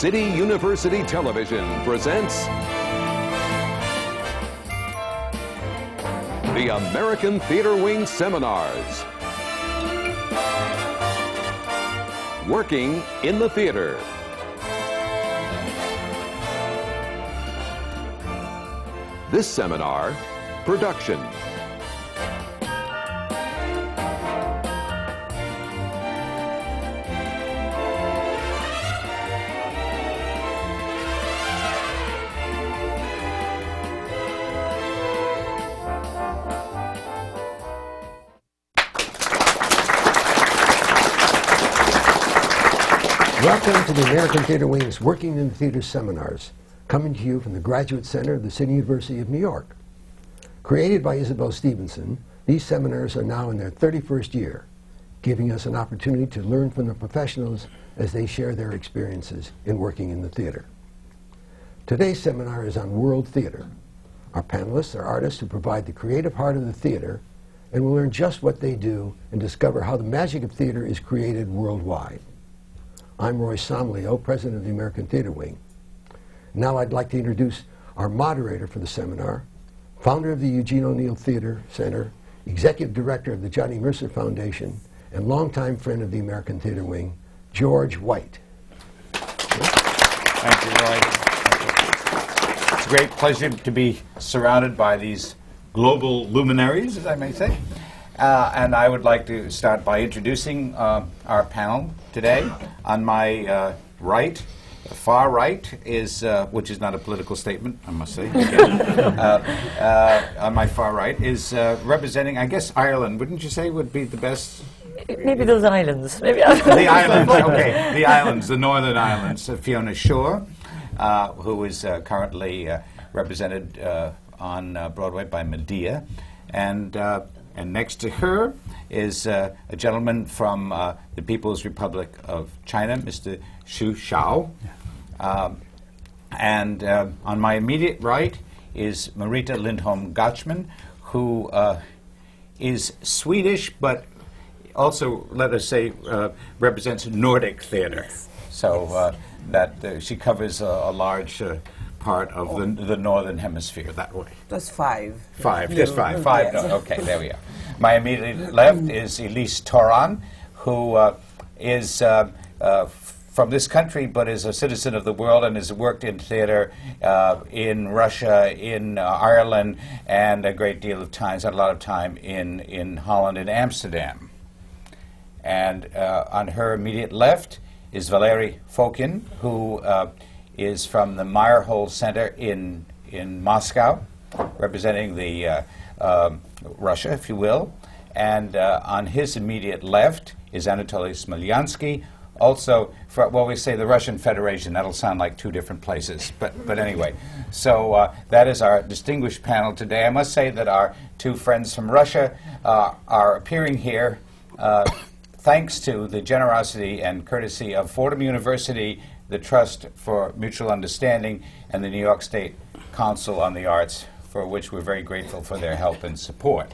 City University Television presents the American Theater Wing Seminars. Working in the theater. This seminar, production. American Theater Wing's Working in the Theater seminars, coming to you from the Graduate Center of the City University of New York. Created by Isabel Stevenson, these seminars are now in their 31st year, giving us an opportunity to learn from the professionals as they share their experiences in working in the theater. Today's seminar is on world theater. Our panelists are artists who provide the creative heart of the theater, and we'll learn just what they do and discover how the magic of theater is created worldwide. I'm Roy Somlyo, president of the American Theater Wing. Now I'd like to introduce our moderator for the seminar, founder of the Eugene O'Neill Theater Center, executive director of the Johnny Mercer Foundation, and longtime friend of the American Theater Wing, George White. Thank you, Roy. It's a great pleasure to be surrounded by these global luminaries, as I may say. Uh, and I would like to start by introducing uh, our panel today. On my uh, right, far right, is, uh, which is not a political statement, I must say. Uh, uh, on my far right is representing, I guess, Ireland. Wouldn't you say would be the best? Maybe those islands. Maybe the islands, okay. The islands, the northern islands. Fiona Shaw, who is currently represented on Broadway by Medea. And and next to her is uh, a gentleman from uh, the People's Republic of China, Mr. Xu Shao. Um, and uh, on my immediate right is Marita Lindholm Gochman, who uh, is Swedish, but also, let us say, uh, represents Nordic theater. So uh, that she covers a, a large part of oh. the, the northern hemisphere that way. That's five. Five, just five. Five, yes. no, okay, there we are. My immediate left is Elise Thoron, who uh, is uh, uh, from this country but is a citizen of the world and has worked in theater uh, in Russia, in uh, Ireland, and a great deal of time, had a lot of time in, in Holland and Amsterdam. And uh, on her immediate left is Valery Fokin, who is from the Meyerhold Center in, in Moscow, representing the uh, uh, Russia, if you will. And uh, on his immediate left is Anatoly Smeliansky, also, for, well, we say the Russian Federation. That'll sound like two different places, but but anyway. So uh, that is our distinguished panel today. I must say that our two friends from Russia uh, are appearing here. Uh, thanks to the generosity and courtesy of Fordham University the Trust for Mutual Understanding, and the New York State Council on the Arts, for which we're very grateful for their help and support.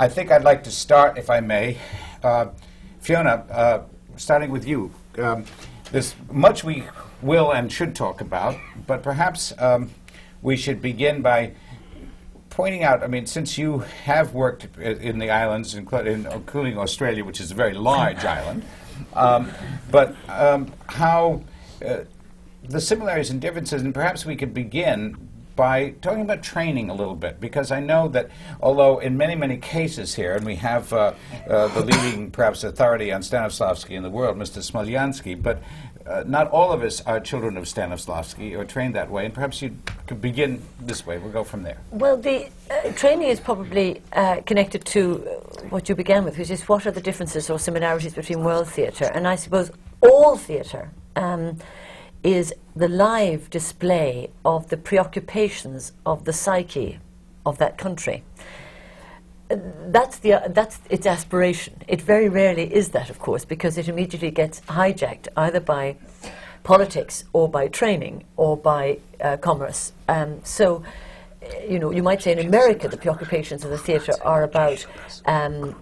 I think I'd like to start, if I may. Uh, Fiona, uh, starting with you. Um, there's much we will and should talk about, but perhaps um, we should begin by pointing out, I mean, since you have worked in the islands, including Australia, which is a very large island, um, but um, how uh, the similarities and differences, and perhaps we could begin by talking about training a little bit, because I know that although in many, many cases here, and we have uh, uh, the leading, perhaps, authority on Stanislavski in the world, Mr. Smeliansky, but uh, not all of us are children of Stanislavski or trained that way, and perhaps you could begin this way. We'll go from there. Well, the uh, training is probably uh, connected to what you began with, which is what are the differences or similarities between world theatre, and I suppose all theatre um, is the live display of the preoccupations of the psyche of that country that's the uh, that's its aspiration. It very rarely is that, of course, because it immediately gets hijacked either by politics or by training or by uh, commerce. Um, so, you know, you might say in America the preoccupations of the theatre are about um,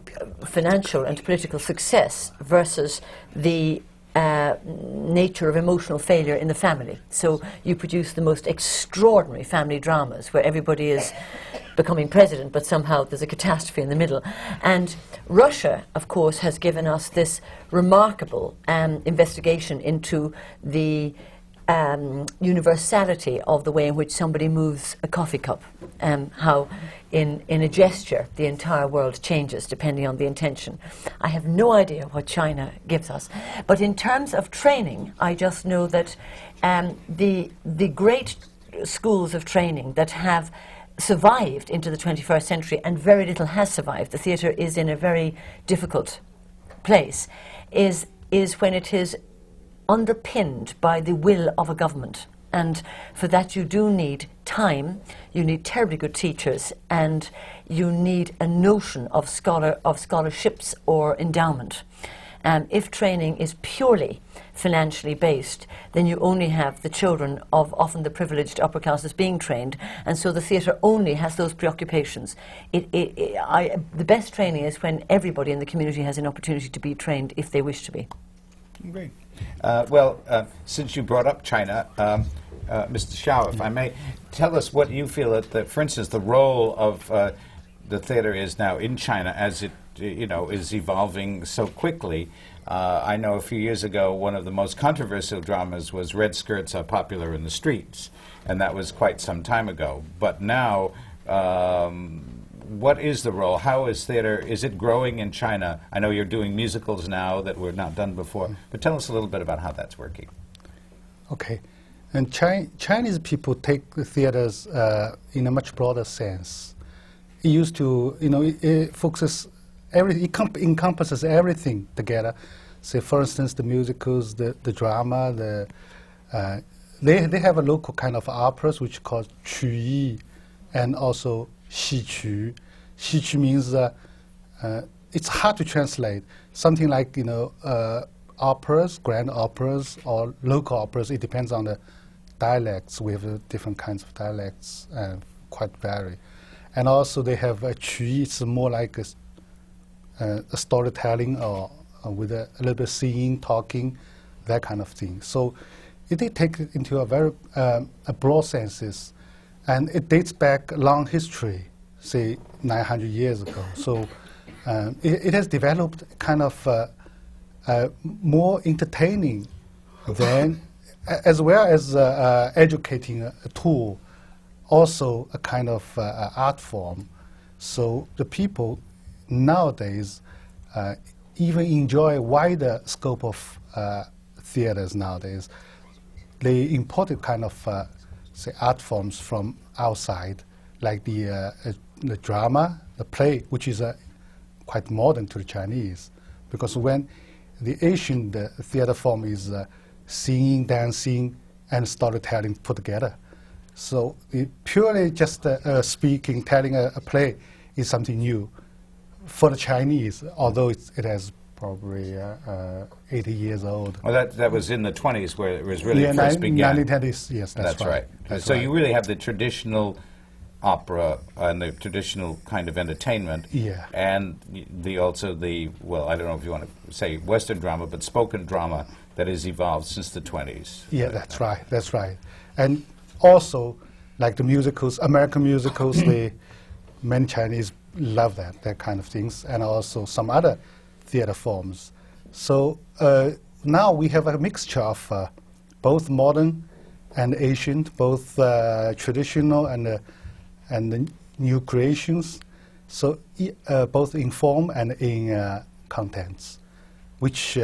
financial and political success versus the uh, nature of emotional failure in the family. So you produce the most extraordinary family dramas where everybody is becoming president, but somehow there's a catastrophe in the middle. And Russia, of course, has given us this remarkable um, investigation into the um, universality of the way in which somebody moves a coffee cup, um, how in, in a gesture the entire world changes depending on the intention. I have no idea what China gives us, but in terms of training, I just know that um, the, the great schools of training that have survived into the 21st century and very little has survived, the theatre is in a very difficult place, is, is when it is underpinned by the will of a government. And for that, you do need time, you need terribly good teachers, and you need a notion of, scholar, of scholarships or endowment. Um, if training is purely financially based, then you only have the children of often the privileged upper classes being trained, and so the theatre only has those preoccupations. It, it, it, I, the best training is when everybody in the community has an opportunity to be trained if they wish to be. Great. Uh, well, uh, since you brought up China, um, uh, Mr. Xiao, if I may, tell us what you feel that, the, for instance, the role of uh, the theater is now in China as it, you know, is evolving so quickly. Uh, I know a few years ago, one of the most controversial dramas was Red Skirts Are Popular in the Streets, and that was quite some time ago. But now, um, what is the role? How is theater? Is it growing in China? I know you're doing musicals now that were not done before, but tell us a little bit about how that's working. Okay. And Chi- Chinese people take the theaters uh, in a much broader sense. It used to, you know, it, it focuses everything, it com- encompasses everything together. Say, for instance, the musicals, the, the drama, the uh, they, they have a local kind of operas which called qu yi, and also xi qu. Means uh, uh, it's hard to translate. Something like you know uh, operas, grand operas, or local operas. It depends on the dialects. We have uh, different kinds of dialects and quite vary. And also they have a qu. It's more like a, uh, a storytelling or uh, with a, a, little bit singing, talking, that kind of thing. So it did take into a very um, a broad senses, and it dates back long history, say 900 years ago. So um, it, it, has developed kind of uh, uh, more entertaining than, as well as uh, uh, educating a, a, tool, also a kind of uh, art form. So the people nowadays uh, even enjoy wider scope of theaters nowadays. They imported kind of say art forms from outside, like the the drama, the play, which is quite modern to the Chinese, because when the the theater form is uh, singing, dancing, and storytelling put together. So purely just uh, uh, speaking, telling a, a, play is something new for the Chinese, although it has probably uh, uh, 80 years old. Well, that, that was in the 20s where it was really yeah, first began. 1920s, yes, that's, that's right. right. That's so right. you really have the traditional opera and the traditional kind of entertainment. Yeah. And the also the well, I don't know if you want to say Western drama, but spoken drama that has evolved since the 20s. Yeah, that's right. That's right. And also, like the musicals, American musicals, they many Chinese love that that kind of things, and also some other theater forms. So uh, now we have a mixture of uh, both modern and ancient, both uh, traditional and uh, and new creations, so uh, both in form and in uh, contents, which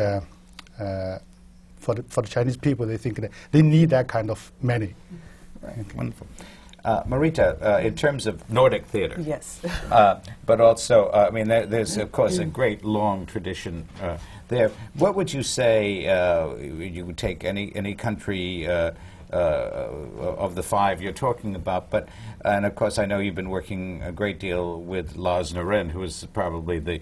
for, the, for the Chinese people, they think they need that kind of many. Right. Okay. Wonderful. Uh, Marita, uh, in terms of Nordic theater, yes, uh, but also, uh, I mean, there, there's of course a great long tradition uh, there. What would you say? you would take any any country uh, of the five you're talking about. But and of course, I know you've been working a great deal with Lars Norén, who is probably the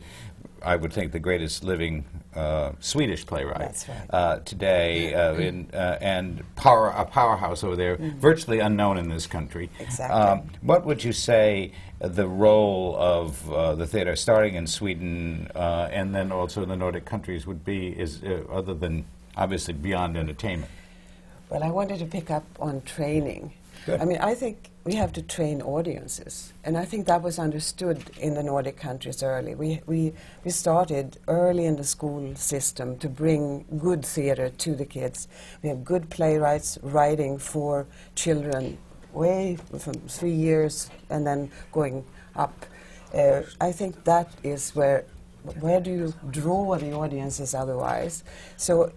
I would think the greatest living uh, Swedish playwright right. uh, today, uh, in, uh, and power, a powerhouse over there, mm-hmm. virtually unknown in this country. Exactly. Um, what would you say the role of uh, the theater, starting in Sweden uh, and then also in the Nordic countries, would be? Is other than obviously beyond entertainment. Well, I wanted to pick up on training. Good. I mean, I think we have to train audiences, and I think that was understood in the Nordic countries early. We, we, we started early in the school system to bring good theater to the kids. We have good playwrights writing for children way from three years and then going up. Uh, I think that is where where do you draw the audiences otherwise? So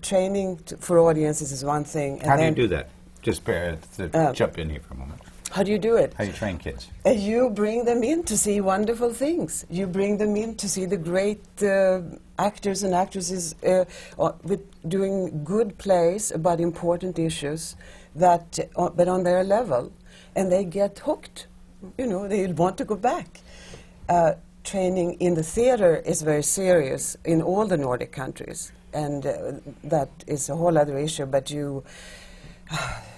training t- for audiences is one thing. And How do you do that? Just uh, to Uh, jump in here for a moment. How do you do it? How do you train kids? Uh, you bring them in to see wonderful things. You bring them in to see the great uh, actors and actresses uh, with doing good plays about important issues, that uh, but on their level, and they get hooked. You know, they want to go back. Uh, training in the theater is very serious in all the Nordic countries, and uh, that is a whole other issue. But you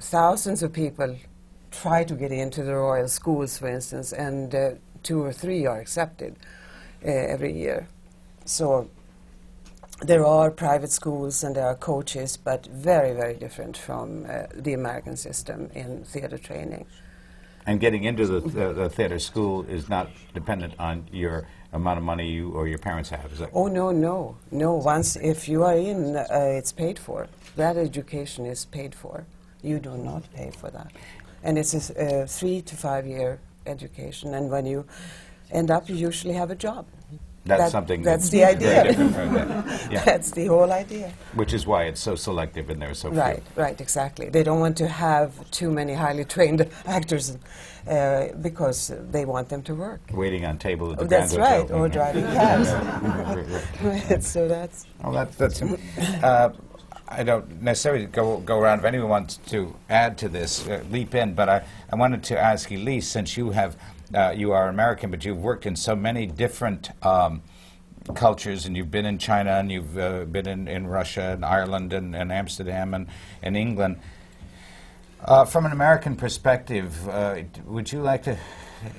thousands of people try to get into the royal schools, for instance, and uh, two or three are accepted uh, every year. So there are private schools and there are coaches, but very, very different from uh, the American system in theater training. And getting into the, the, the theater school is not dependent on your amount of money you or your parents have. Is that Oh no, no, no! Once if you are in, uh, it's paid for. That education is paid for. You do not pay for that, and it's a uh, three to five year education. And when you end up, you usually have a job. that's That- something that's the very idea. different that. Yeah. That's the whole idea. Which is why it's so selective and there are so Right, right, exactly. They don't want to have too many highly trained actors uh, because they want them to work. waiting on table at the Oh, that's Grand Hotel. right, or driving cabs. so that's. Well, that, that's. Uh, I don't necessarily go go around. If anyone wants to add to this, uh, leap in. But I, I wanted to ask Elise, since you have uh, you are American, but you've worked in so many different um, cultures, and you've been in China, and you've uh, been in, in Russia, and Ireland, and, and Amsterdam, and, and England. Uh, from an American perspective, uh, would you like to,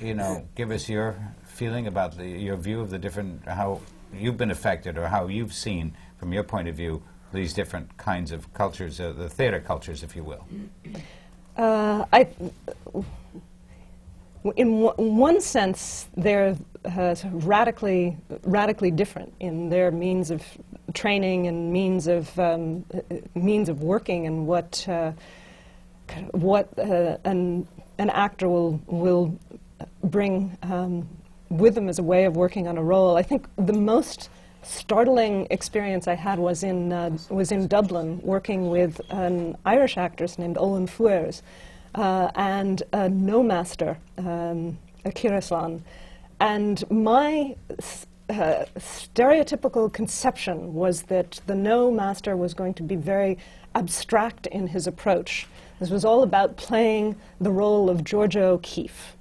you know, give us your feeling about the, your view of the different how you've been affected, or how you've seen, from your point of view, these different kinds of cultures, uh, the theater cultures, if you will. Uh, I, in one sense, they're uh, radically, radically different in their means of training and means of um, uh, means of working and what uh, what uh, an an actor will will bring um, with them as a way of working on a role. I think the most startling experience I had was in uh, was in Dublin, working with an Irish actress named Olwen Fouéré uh, and a Noh master, um, Akira San. And my uh, stereotypical conception was that the Noh master was going to be very abstract in his approach. This was all about playing the role of Georgia O'Keeffe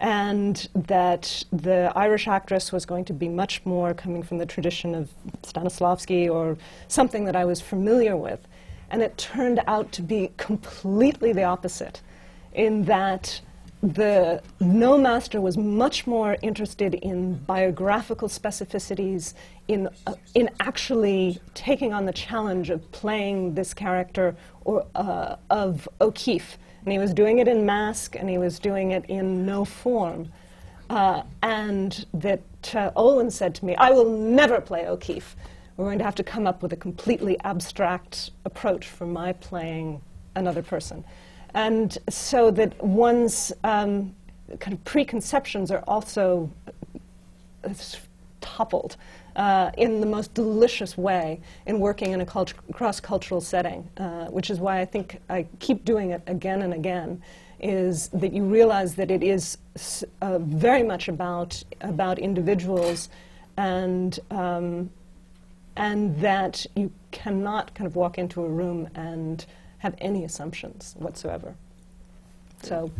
and that the Irish actress was going to be much more coming from the tradition of Stanislavski or something that I was familiar with. And it turned out to be completely the opposite, in that the Noh master was much more interested in biographical specificities, in, uh, in actually taking on the challenge of playing this character or, uh, of O'Keeffe. And he was doing it in mask and he was doing it in Noh form. Uh, and that uh, Olwen said to me, I will never play O'Keefe. We're going to have to come up with a completely abstract approach for my playing another person. And so that one's um, kind of preconceptions are also uh, toppled uh, in the most delicious way in working in a cult- cross-cultural setting, uh, which is why I think I keep doing it again and again, is that you realize that it is s- uh, very much about, about individuals and, um, and that you cannot kind of walk into a room and have any assumptions whatsoever. So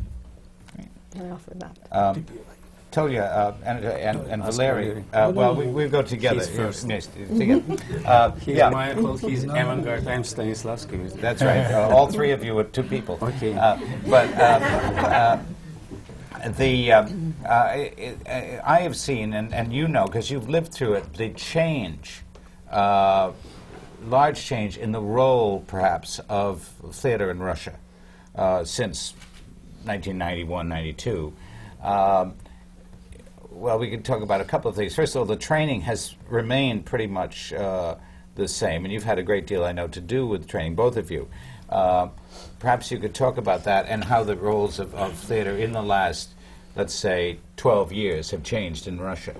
I offer that. Um, Tolia uh, and, and, and Valeri, uh, well, we, we go together. He's first. Yes, together. Uh, He's yeah, Michael, he's Avantgarde, I'm Stanislavski. that's right. Uh, all three of you are two people. Okay. Uh, but uh, uh, the um, uh, I, I I have seen, and, and you know, because you've lived through it, the change uh, large change in the role, perhaps, of theater in Russia uh, since 1991 92. Um, well, we can talk about a couple of things. First of all, the training has remained pretty much uh, the same, and you've had a great deal, I know, to do with training, both of you. Uh, perhaps you could talk about that and how the roles of, of theater in the last, let's say, 12 years have changed in Russia.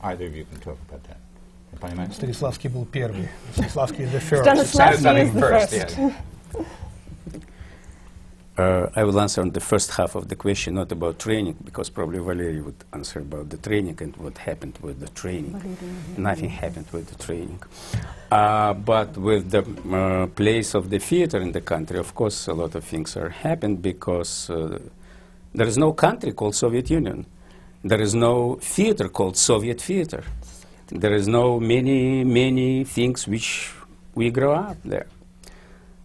Either of you can talk about that. Понимаете? Станиславский был первый. Станиславский is the first. Stanislavski Stanislavski is the first, first. yeah. Uh, I will answer on the first half of the question, not about training, because probably Valery would answer about the training and what happened with the training. Nothing happened with the training. Uh, but with the uh, place of the theater in the country, of course, a lot of things are happened because uh, there is no country called Soviet Union. There is no theater called Soviet theater. There is no many, many things which we grow up there.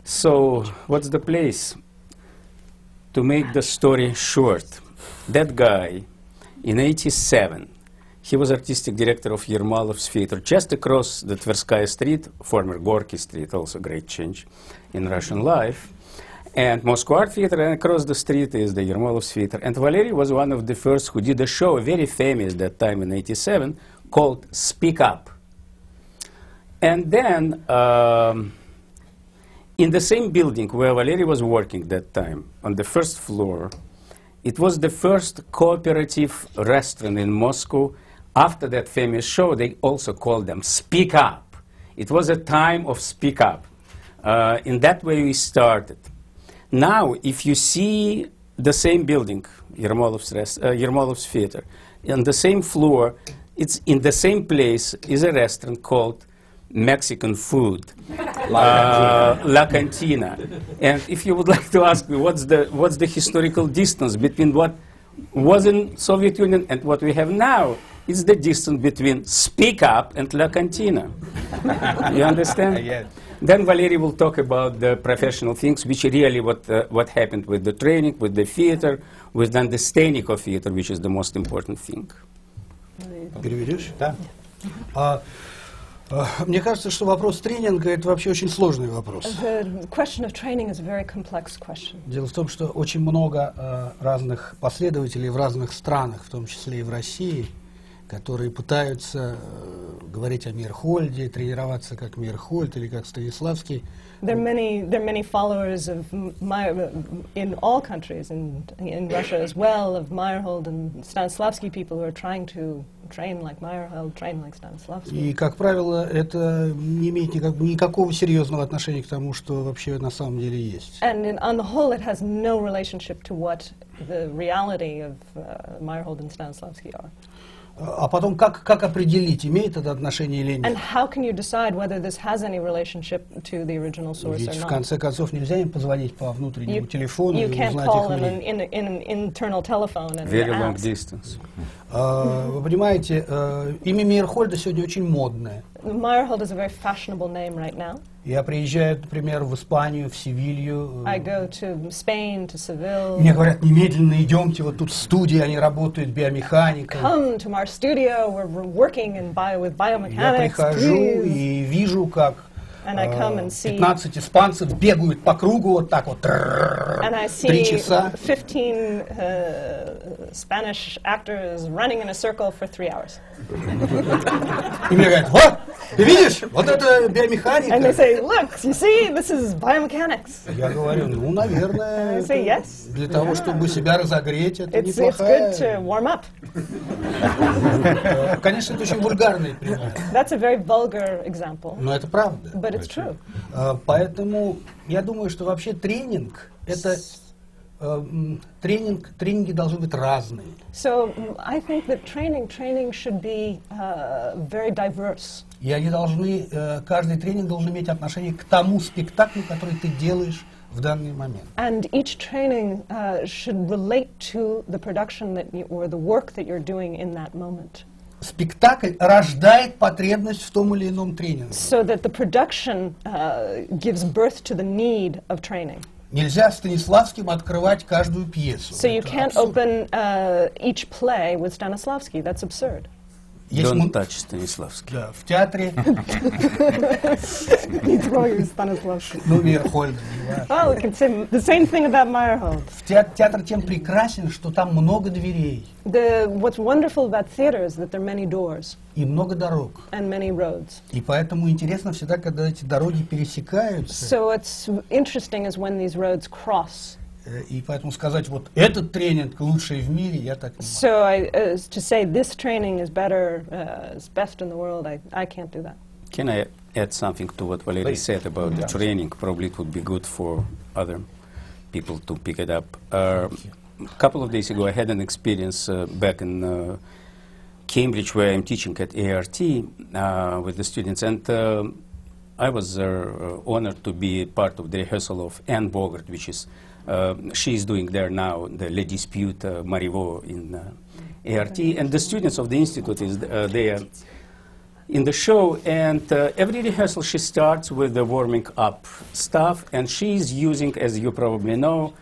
So, what's the place? To make the story short, that guy in 87, he was artistic director of Yermolov's theater just across the Tverskaya Street, former Gorky Street, also great change in Russian life. And Moscow Art Theater, and across the street is the Yermolov's Theater. And Valery was one of the first who did a show, very famous that time in 87, called Speak Up. And then, um, in the same building where Valery was working that time, on the first floor, it was the first cooperative restaurant in Moscow. After that famous show, they also called them Speak Up. It was a time of Speak Up. Uh, in that way, we started. Now, if you see the same building, Yermolov's, rest, uh, Yermolov's Theater, on the same floor, it's in the same place is a restaurant called Mexican food, uh, La Cantina. And if you would like to ask me what's the, what's the historical distance between what was in Soviet Union and what we have now, it's the distance between Speak Up and La Cantina. you understand? Yes. Then Valery will talk about the professional things, which really what, uh, what happened with the training, with the theater, with the understanding of theater, which is the most important thing. Переведешь? Да. А, мне кажется, что вопрос тренинга это вообще очень сложный вопрос. Дело в том, что очень много э, разных последователей в разных странах, в том числе и в России, которые пытаются э, говорить о Мирхольде, тренироваться как Мирхольд или как Станиславский. There are many, there are many followers of M- Meyer, in all countries, and in Russia as well, of Meyerhold and Stanislavski people who are trying to train like Meyerhold, train like Stanislavski. И, как правило, это не имеет никак- никакого серьезного отношения к тому, что вообще на самом деле есть. And in, on the whole, it has no relationship to what the reality of uh, Meyerhold and Stanislavski are. А потом, как, как определить, имеет это отношение или And нет? how can you decide whether this has any relationship to the original source Ведь or в конце концов нельзя им позвонить по внутреннему You, телефону you и can't узнать call их мнение. in, in an internal telephone and Very long ask. distance. А, Вы понимаете, э, имя Мейерхольда сегодня очень модное. Meyerhold is a very fashionable name right now. Я приезжаю, например, в Испанию, в Севилью. э, I go to Spain, to Seville. Мне говорят, немедленно идемте, вот тут студии, они работают биомеханикой. Come to our studio. We're, working in bio, with Я biomechanics. прихожу please. и вижу, как And I come and э, see- 15 испанцев бегают по кругу вот так вот. Три часа. 15 uh, Spanish actors running in a circle for three hours. И мне говорят, вот, ты видишь, вот это And they биомеханика. say, look, you see, this is biomechanics. Я говорю, ну, наверное, say, yes. для того, чтобы себя разогреть, это It's, it's неплохая. good to warm up. Э, Конечно, это очень вульгарный пример, That's a very vulgar example, но это правда. but it's true. Э, Поэтому я думаю, что вообще тренинг это м, тренинг, тренинги должны быть разные. So I think that training, training should be uh, very diverse. И они должны, э, каждый тренинг должен иметь отношение к тому спектаклю, который ты делаешь в данный момент. And each training uh, should relate to the production that you, or the work that you're doing in that moment. Спектакль рождает потребность в том или ином тренинге. So that the production uh, gives birth to the need of training. Нельзя Станиславским открывать каждую пьесу. So you can't open uh, each play with Stanislavski. That's absurd. Есть Don't touch Stanislavski. Да, в театре, Не трогай Станиславский. ну, Мейерхольд. Oh, we can say the same thing about Meyerhold. В театр, тем прекрасен, что там много дверей The, what's wonderful about theater is that there are many doors и много дорог. and many roads. И поэтому интересно всегда, когда эти дороги пересекаются. So what's interesting is when these roads cross. Э, И поэтому сказать, вот этот тренинг лучший в мире, я так не могу. So I, uh, to say this training is better, uh, is best in the world, I, I can't do that. Can I add something to what Valery Please. said about the Yes. training? Probably it would be good for other people to pick it up. Uh, a couple of days ago, I had an experience uh, back in uh, Cambridge where I'm teaching at ART uh, with the students, and uh, I was uh, uh, honored to be part of the rehearsal of Anne Bogart, which is uh, she is doing there now the Le Dispute uh, Marivaux in uh, ART, and the students of the institute is uh, there in the show, and uh, every rehearsal she starts with the warming up stuff, and she's using, as you probably know,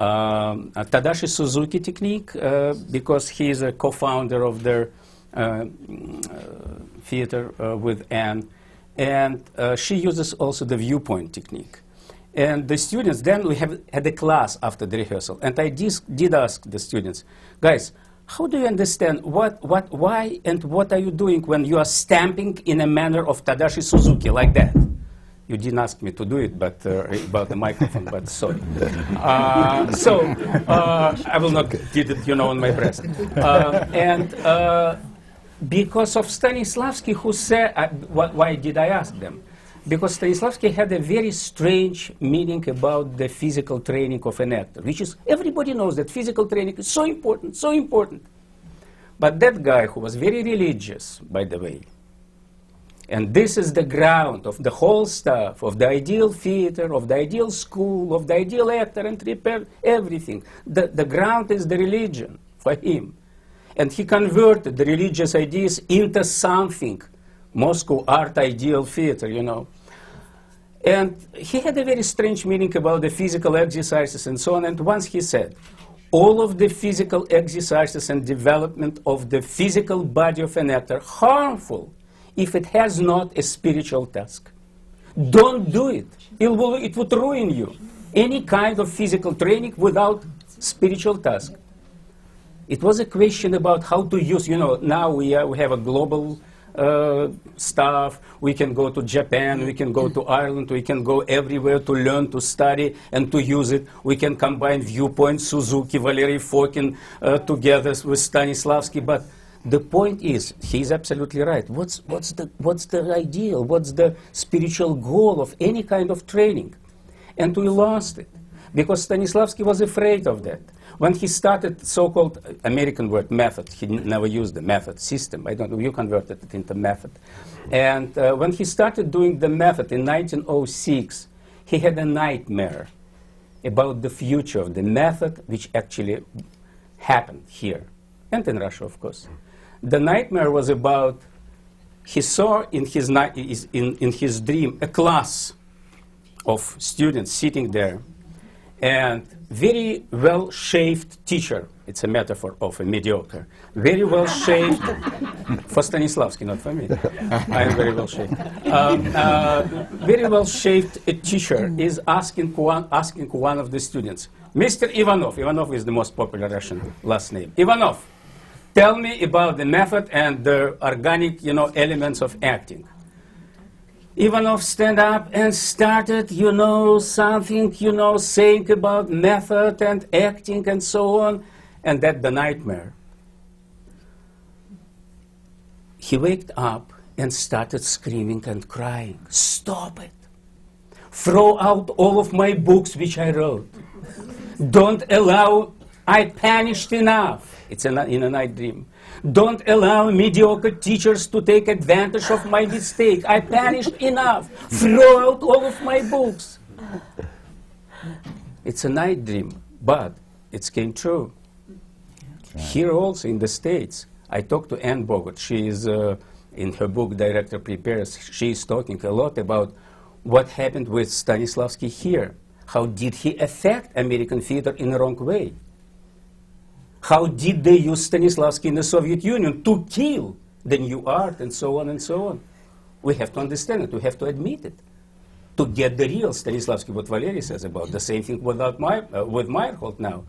a Tadashi Suzuki technique uh, because he is a co-founder of their uh, uh, theater uh, with Anne, and uh, she uses also the viewpoint technique. And the students, then we have had a class after the rehearsal, and I did ask the students, guys, how do you understand what, what, why, and what are you doing when you are stamping in a manner of Tadashi Suzuki like that? You didn't ask me to do it, but uh, about the microphone, but sorry. Uh, so uh, I will not did it, you know, on my breast. Uh, and uh, because of Stanislavski, who said, uh, wh- why did I ask them? Because Stanislavski had a very strange meaning about the physical training of an actor, which is everybody knows that physical training is so important, so important. But that guy who was very religious, by the way, and this is the ground of the whole stuff, of the ideal theater, of the ideal school, of the ideal actor, and repair everything. The, the ground is the religion for him. And he converted the religious ideas into something. Moscow art ideal theater, you know. And he had a very strange meaning about the physical exercises and so on. And once he said, all of the physical exercises and development of the physical body of an actor harmful if it has not a spiritual task. Don't do it. It, will, it would ruin you. Any kind of physical training without spiritual task. It was a question about how to use, you know, now we, are, we have a global uh, stuff. We can go to Japan, we can go to Ireland, we can go everywhere to learn, to study, and to use it. We can combine viewpoints, Suzuki, Valery Fokin uh, together with Stanislavski. But the point is, he's absolutely right. What's, what's, the, what's the ideal? What's the spiritual goal of any kind of training? And we lost it because Stanislavski was afraid of that. When he started so-called American word method, he never used the method system. I don't know, you converted it into method. And uh, when he started doing the method in 1906, he had a nightmare about the future of the method, which actually happened here and in Russia, of course. The nightmare was about he saw in his, in, in his dream a class of students sitting there and very well shaved teacher. It's a metaphor of a mediocre. Very well shaved for Stanislavski, not for me. I am very well shaved. Um, uh, very well shaved teacher is asking one, asking one of the students, Mr. Ivanov. Ivanov is the most popular Russian last name. Ivanov, tell me about the method and the organic, you know, elements of acting. Ivanov stand up and started, you know, something, you know, saying about method and acting and so on, and that the nightmare. He waked up and started screaming and crying. Stop it. Throw out all of my books which I wrote. Don't allow, I punished enough. It's a, in a night dream. Don't allow mediocre teachers to take advantage of my mistake. I punished enough. Throw out all of my books. It's a night dream, but it came true. Here also in the States, I talked to Anne Bogart. She is, uh, in her book, Director Prepares, she is talking a lot about what happened with Stanislavski here. How did he affect American theater in the wrong way? How did they use Stanislavski in the Soviet Union to kill the new art, and so on and so on. We have to understand it. We have to admit it. To get the real Stanislavski, what Valery says about the same thing without My, uh, with Meyerhold now.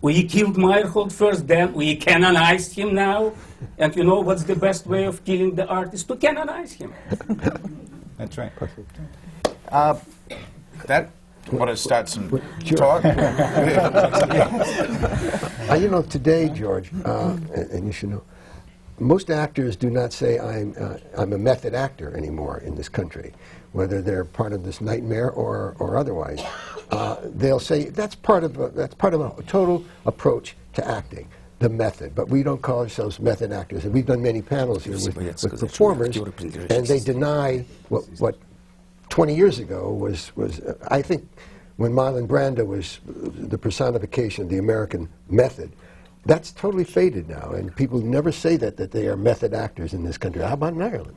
We killed Meyerhold first, then we canonized him now. And you know what's the best way of killing the artist? To canonize him. That's right. Uh, that want to start some Sure. talk? Uh, you know, today, George, uh, and, and you should know, most actors do not say I'm, uh, I'm a method actor anymore in this country, whether they're part of this nightmare or, or otherwise. Uh, they'll say that's part of a, that's part of a total approach to acting, the method. But we don't call ourselves method actors. And we've done many panels here with, with performers, and they deny what, what 20 years ago was, was uh, I think, when Marlon Brando was the personification of the American method. That's totally faded now, and people never say that, that they are method actors in this country. How about in Ireland?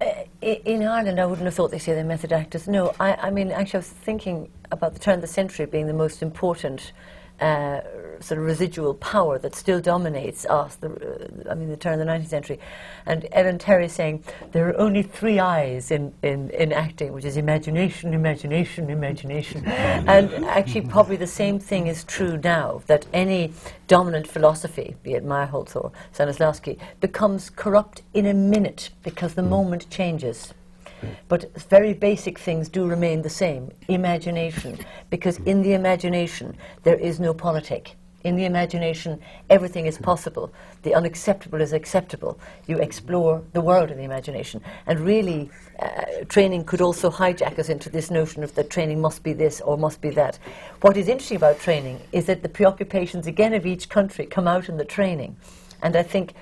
I- In Ireland, I wouldn't have thought they say they're method actors. No, I, I mean, actually, I was thinking about the turn of the century being the most important uh, sort of residual power that still dominates us. The, uh, I mean, the turn of the 19th century. And Ellen Terry saying there are only three eyes in, in, in acting, which is imagination, imagination, imagination. and actually, probably the same thing is true now that any dominant philosophy, be it Meyerhold or Stanislavski, becomes corrupt in a minute because the moment changes. But very basic things do remain the same. Imagination, because in the imagination there is no politic. In the imagination, everything is possible. The unacceptable is acceptable. You explore the world in the imagination. And really, uh, training could also hijack us into this notion of that training must be this or must be that. What is interesting about training is that the preoccupations, again, of each country come out in the training. And I think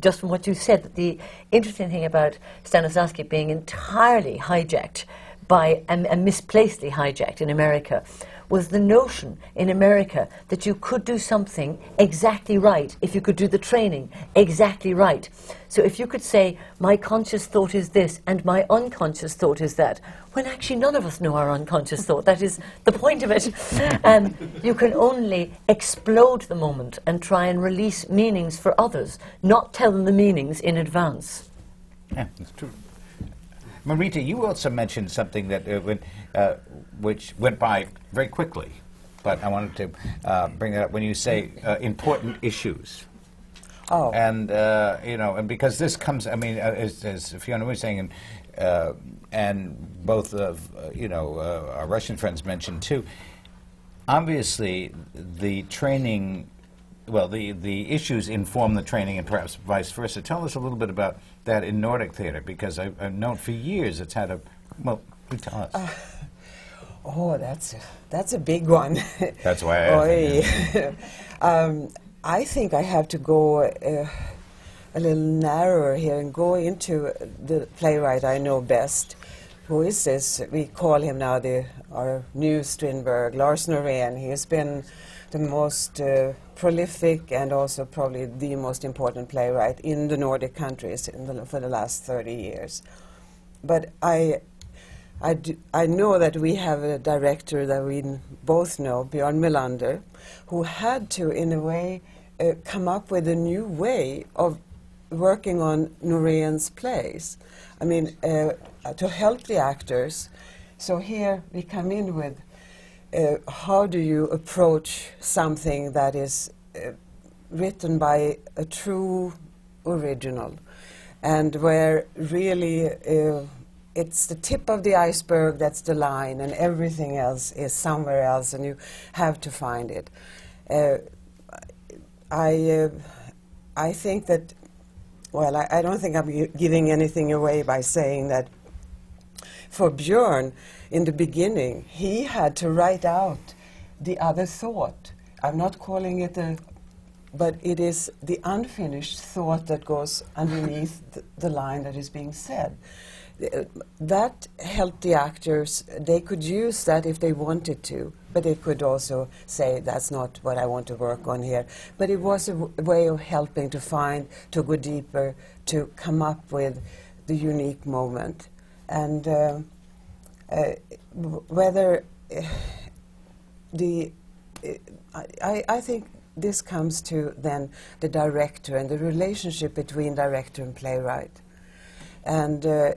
just from what you said, that the interesting thing about Stanislavski being entirely hijacked by, and, and misplacedly hijacked in America, was the notion in America that you could do something exactly right if you could do the training exactly right. So if you could say, my conscious thought is this and my unconscious thought is that, when actually none of us know our unconscious thought. That is the point of it. Um, you can only explode the moment and try and release meanings for others, not tell them the meanings in advance. Yeah, that's true. Marita, you also mentioned something that uh, when, uh, which went by very quickly, but I wanted to uh, bring it up when you say uh, important issues. Oh. And uh, you know, and because this comes, I mean, uh, as, as Fiona was saying, and, uh, and both of uh, you know uh, our Russian friends mentioned too. Obviously, the training, well, the the issues inform the training, and perhaps vice versa. Tell us a little bit about that in Nordic theater, because I, I've known for years it's had a well. You tell us. Oh, that's a, that's a big one. That's why I um, I think I have to go uh, a little narrower here and go into the playwright I know best. Who is this? We call him now the our new Strindberg, Lars Norén. He has been the most uh, prolific and also probably the most important playwright in the Nordic countries in the, for the last 30 years. But I I, do, I know that we have a director that we both know, Björn Melander, who had to, in a way, uh, come up with a new way of working on Norén's plays. I mean, uh, to help the actors. So here we come in with uh, how do you approach something that is uh, written by a true original? And where really uh, it's the tip of the iceberg that's the line and everything else is somewhere else and you have to find it. Uh, I, uh, I think that well I, I don't think i'm giving anything away by saying that for Björn, in the beginning, he had to write out the other thought. I'm not calling it a, but it is the unfinished thought that goes underneath the, the line that is being said. That helped the actors. They could use that if they wanted to, but they could also say, that's not what I want to work on here. But it was a way of helping to find, to go deeper, to come up with the unique moment and uh, uh, whether the uh, I, I think this comes to then the director and the relationship between director and playwright. And uh,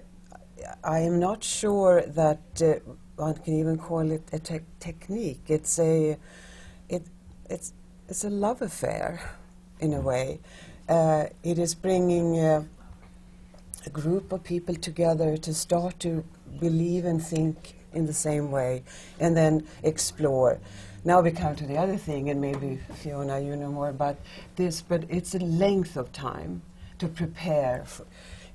I am not sure that uh, one can even call it a te- technique. It's a, it, it's, it's a love affair, in a way. Uh, it is bringing uh, a group of people together to start to believe and think in the same way, and then explore. Now we come to the other thing, and maybe Fiona, you know more about this, but it's a length of time to prepare. For,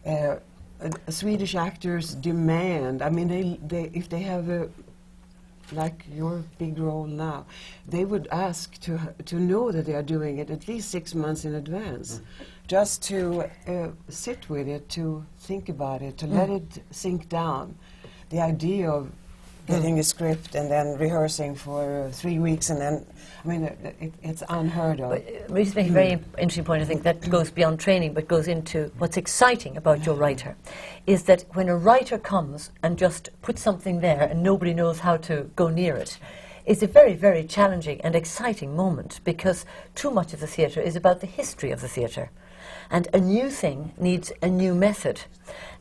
uh, uh, Swedish actors demand. I mean, they, they if they have a like your big role now, they would ask to to know that they are doing it at least six months in advance, just to uh, sit with it, to think about it, to let it sink down. The idea of getting a script and then rehearsing for uh, three weeks and then, I mean, it, it, it's unheard of. Reese making a very interesting point, I think, that goes beyond training but goes into what's exciting about your writer is that when a writer comes and just puts something there and nobody knows how to go near it, it's a very, very challenging and exciting moment because too much of the theatre is about the history of the theatre. And a new thing needs a new method.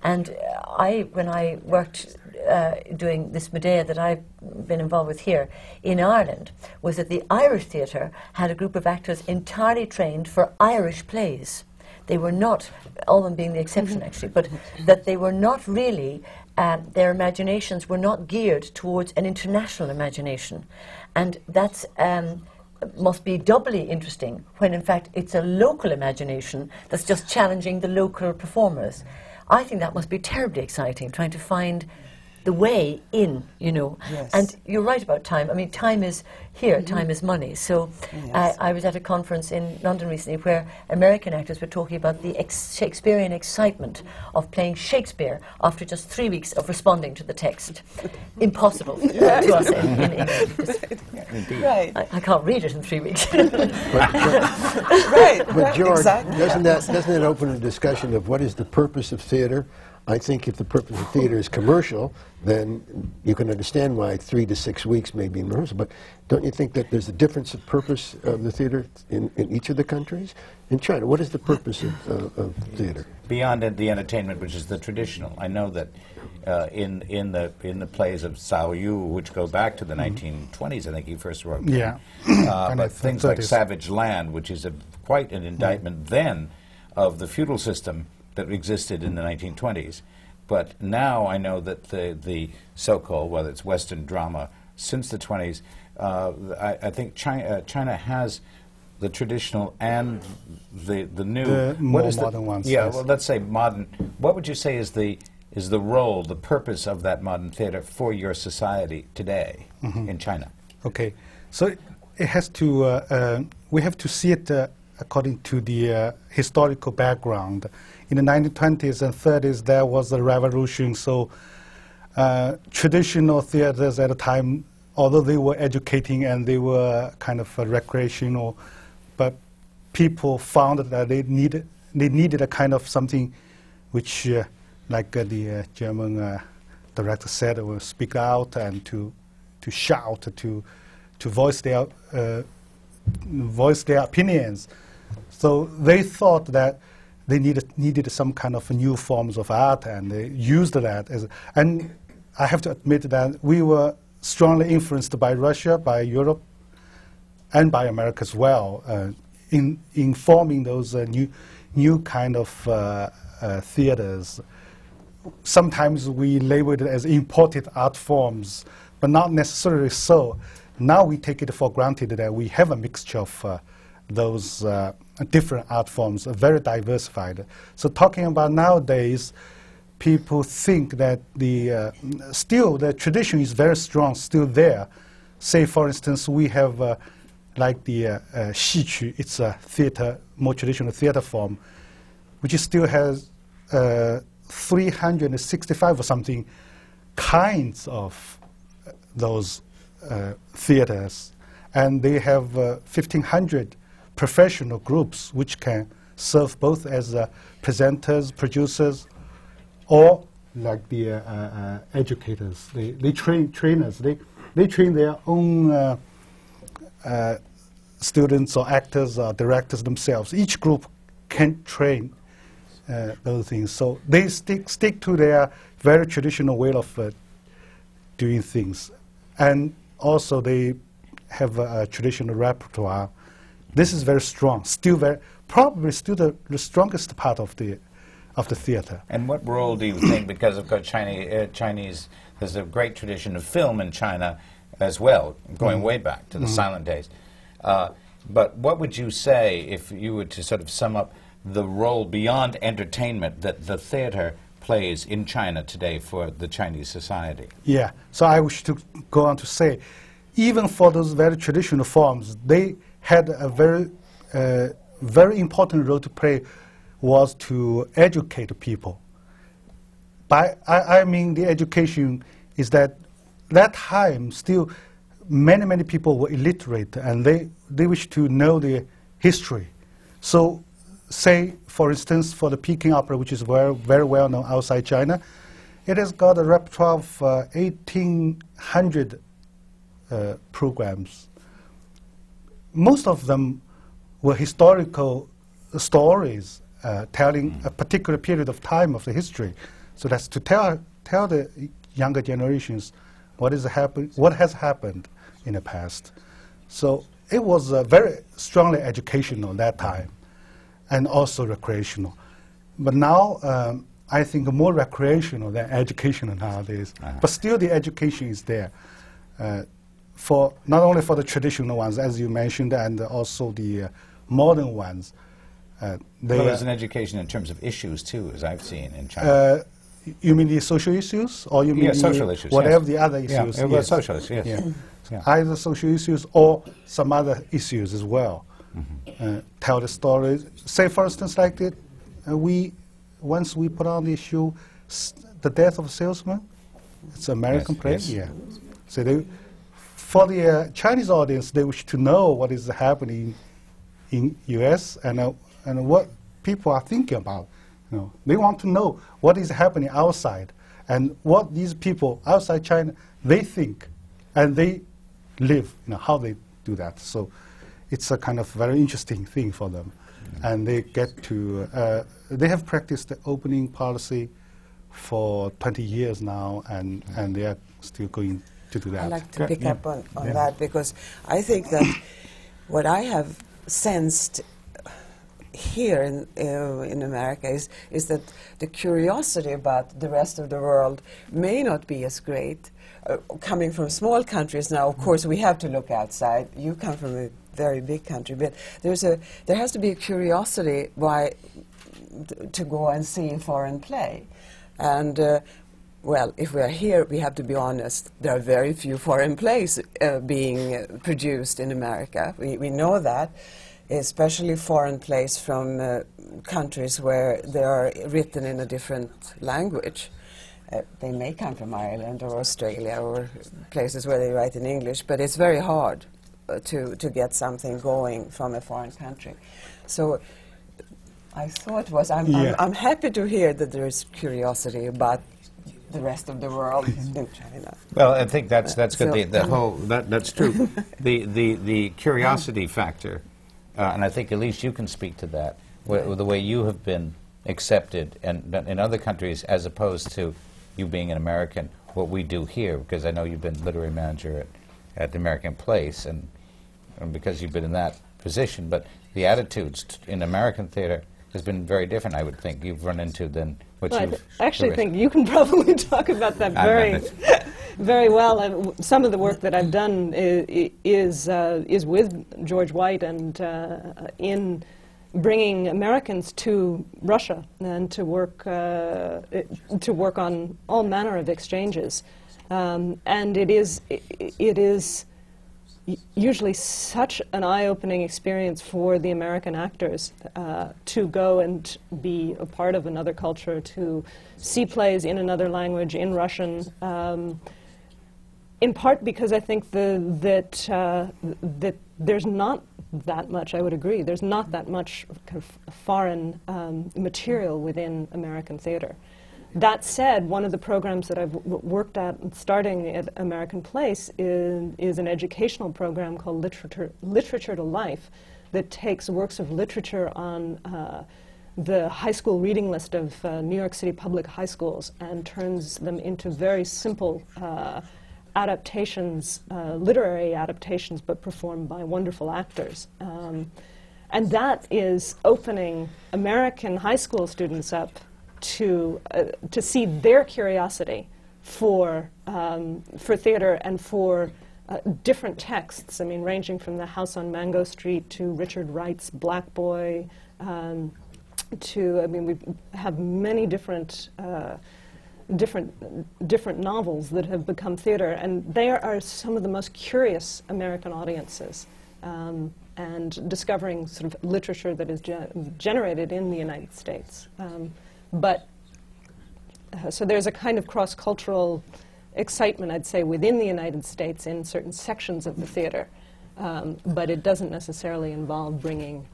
And uh, I, when I worked uh, doing this Medea that I've been involved with here in Ireland, was that the Irish theatre had a group of actors entirely trained for Irish plays. They were not, them being the exception actually, but that they were not really, um, their imaginations were not geared towards an international imagination. And that's. Um, must be doubly interesting when in fact it's a local imagination that's just challenging the local performers. I think that must be terribly exciting, trying to find the way in, you know. Yes. And you're right about time. I mean, time is here, time is money. So Yes. uh, I was at a conference in London recently where American actors were talking about the ex- Shakespearean excitement of playing Shakespeare after just three weeks of responding to the text. Impossible uh, to us in, in England. Just- right, I, I can't read it in three weeks. right, But right, George, exactly. doesn't that doesn't that open a discussion of what is the purpose of theater? I think if the purpose of theater is commercial, then you can understand why three to six weeks may be in rehearsal. But don't you think that there's a difference of purpose of the theater in, in each of the countries? In China, what is the purpose of, uh, of theater? beyond the entertainment, which is the traditional. I know that uh, in in the in the plays of Cao Yu, which go back to the 1920s, I think he first wrote. them. Yeah. Uh, but things like Savage Land, which is a, quite an indictment then of the feudal system that existed in the 1920s. But now I know that the the so-called, whether it's Western drama since the 20s, uh, I, I think China, uh, China has the traditional and the the new. The what more is the- modern ones, Yeah, yes. well, let's say modern. What would you say is the is the role, the purpose of that modern theater for your society today Mm-hmm. in China? Okay, so it, it has to, uh, uh, we have to see it uh, according to the uh, historical background. In the 1920s and 30s, there was a revolution, so uh, traditional theaters at the time, although they were educating and they were kind of uh, recreational, but people found that they needed, they needed a kind of something which, uh, like uh, the uh, German uh, director said, will speak out and to, to shout, to, to voice their, uh, voice their opinions. So they thought that they needed, needed some kind of new forms of art, and they used that. As, and I have to admit that we were strongly influenced by Russia, by Europe, and by America as well, uh, in, in forming those uh, new, new kind of uh, uh, theaters. Sometimes we label it as imported art forms, but not necessarily so. Now we take it for granted that we have a mixture of uh, those uh, different art forms, uh, very diversified. So talking about nowadays, people think that the uh, still the tradition is very strong, still there. Say, for instance, we have uh, like the uh, uh, it's a theater, more traditional theater form, which still has uh, 365 or something kinds of uh, those uh, theaters, and they have uh, 1,500 professional groups which can serve both as uh, presenters, producers, or like the uh, uh, educators. They, they train trainers. They, they train their own uh, uh, students or actors or directors themselves. Each group can train those things. So they stick, stick to their very traditional way of doing things. And also they have a, a, traditional repertoire. This is very strong, still very, probably still the, the strongest part of the, of the theater. And what role do you think, because of course Chinese, uh, Chinese, there's a great tradition of film in China as well, going mm way back to the mm silent days. Uh, but what would you say if you were to sort of sum up the role beyond entertainment that the theater plays in China today for the Chinese society? Yeah, so I wish to go on to say, even for those very traditional forms, they had a very, uh, very important role to play was to educate people. By, I, I mean the education is that that time still many, many people were illiterate and they, they wish to know the history. So say, for instance, for the Peking opera, which is very, very well known outside China, it has got a repertoire of uh, 1,800 uh, programs. Most of them were historical stories uh, telling mm. a particular period of time of the history. So that's to tell, tell the younger generations what, is happen what has happened in the past. So it was uh, very strongly educational at that time and also recreational. But now um, I think more recreational than educational nowadays. Uh -huh. But still the education is there. For not only for the traditional ones, as you mentioned, and also the uh, modern ones. Uh, well, there's an education in terms of issues too, as I've seen in China. Uh, you mean the social issues, or you mean yeah, social issues, whatever yes. the other issues? Yeah, well, social issues, yes. Yeah. Yeah. Either social issues or some other issues as well. Mm -hmm. uh, tell the stories. Say, for instance, like the, uh, we once we put on the issue, the death of a salesman. It's an American yes, play. Yes. Yeah. So they, for the uh, Chinese audience, they wish to know what is happening in U.S. and uh, and what people are thinking about. You know, they want to know what is happening outside and what these people outside China they think and they live, you know, how they do that. So it's a kind of very interesting thing for them. And they get to, uh, they have practiced the opening policy for 20 years now, and, and they are still going to do that. I'd like to pick yeah. up on, on yeah. that because I think that what I have sensed here in, uh, in America is, is that the curiosity about the rest of the world may not be as great. Uh, coming from small countries now, of course, we have to look outside. You come from a very big country, but there's a, there has to be a curiosity why to go and see foreign play. And uh, well, if we are here, we have to be honest. There are very few foreign plays uh, being uh, produced in America. We, we know that especially foreign plays from uh, countries where they are written in a different language. Uh, they may come from Ireland or Australia or places where they write in English, but it's very hard uh, to, to get something going from a foreign country. So I thought was, I'm, yeah. I'm, I'm happy to hear that there is curiosity about the rest of the world in China. Well, I think that's that's good. So the, the whole that, that's true. the the the curiosity factor uh, and I think at least you can speak to that, wh- the way you have been accepted and in other countries as opposed to you being an American, what we do here, because I know you've been literary manager at, at the American Place, and, and because you've been in that position, but the attitudes t- in American theater has been very different, I would think, you've run into than what well, you've... I actually think you can probably talk about that very, very well. And some of the work that I've done is, is, uh, is with George White and uh, in bringing Americans to Russia and to work, uh, to work on all manner of exchanges. Um, and it is, it, it is usually such an eye-opening experience for the American actors uh, to go and be a part of another culture, to see plays in another language, in Russian. Um, in part because I think the, that uh, that there's not that much. I would agree. There's not that much kind of foreign um, material within American theater. That said, one of the programs that I've worked at starting at American Place is, is an educational program called Literature, Literature to Life that takes works of literature on uh, the high school reading list of uh, New York City public high schools and turns them into very simple uh, adaptations, uh, literary adaptations, but performed by wonderful actors. Um, and that is opening American high school students up to, uh, to see their curiosity for, um, for theater and for uh, different texts. I mean, ranging from The House on Mango Street to Richard Wright's Black Boy. Um, to, I mean, we have many different, uh, different, different novels that have become theater, and they are, some of the most curious American audiences. Um, and discovering sort of literature that is ge- generated in the United States. Um, but uh, so there's a kind of cross cultural excitement, I'd say, within the United States in certain sections of the theater, um, but it doesn't necessarily involve bringing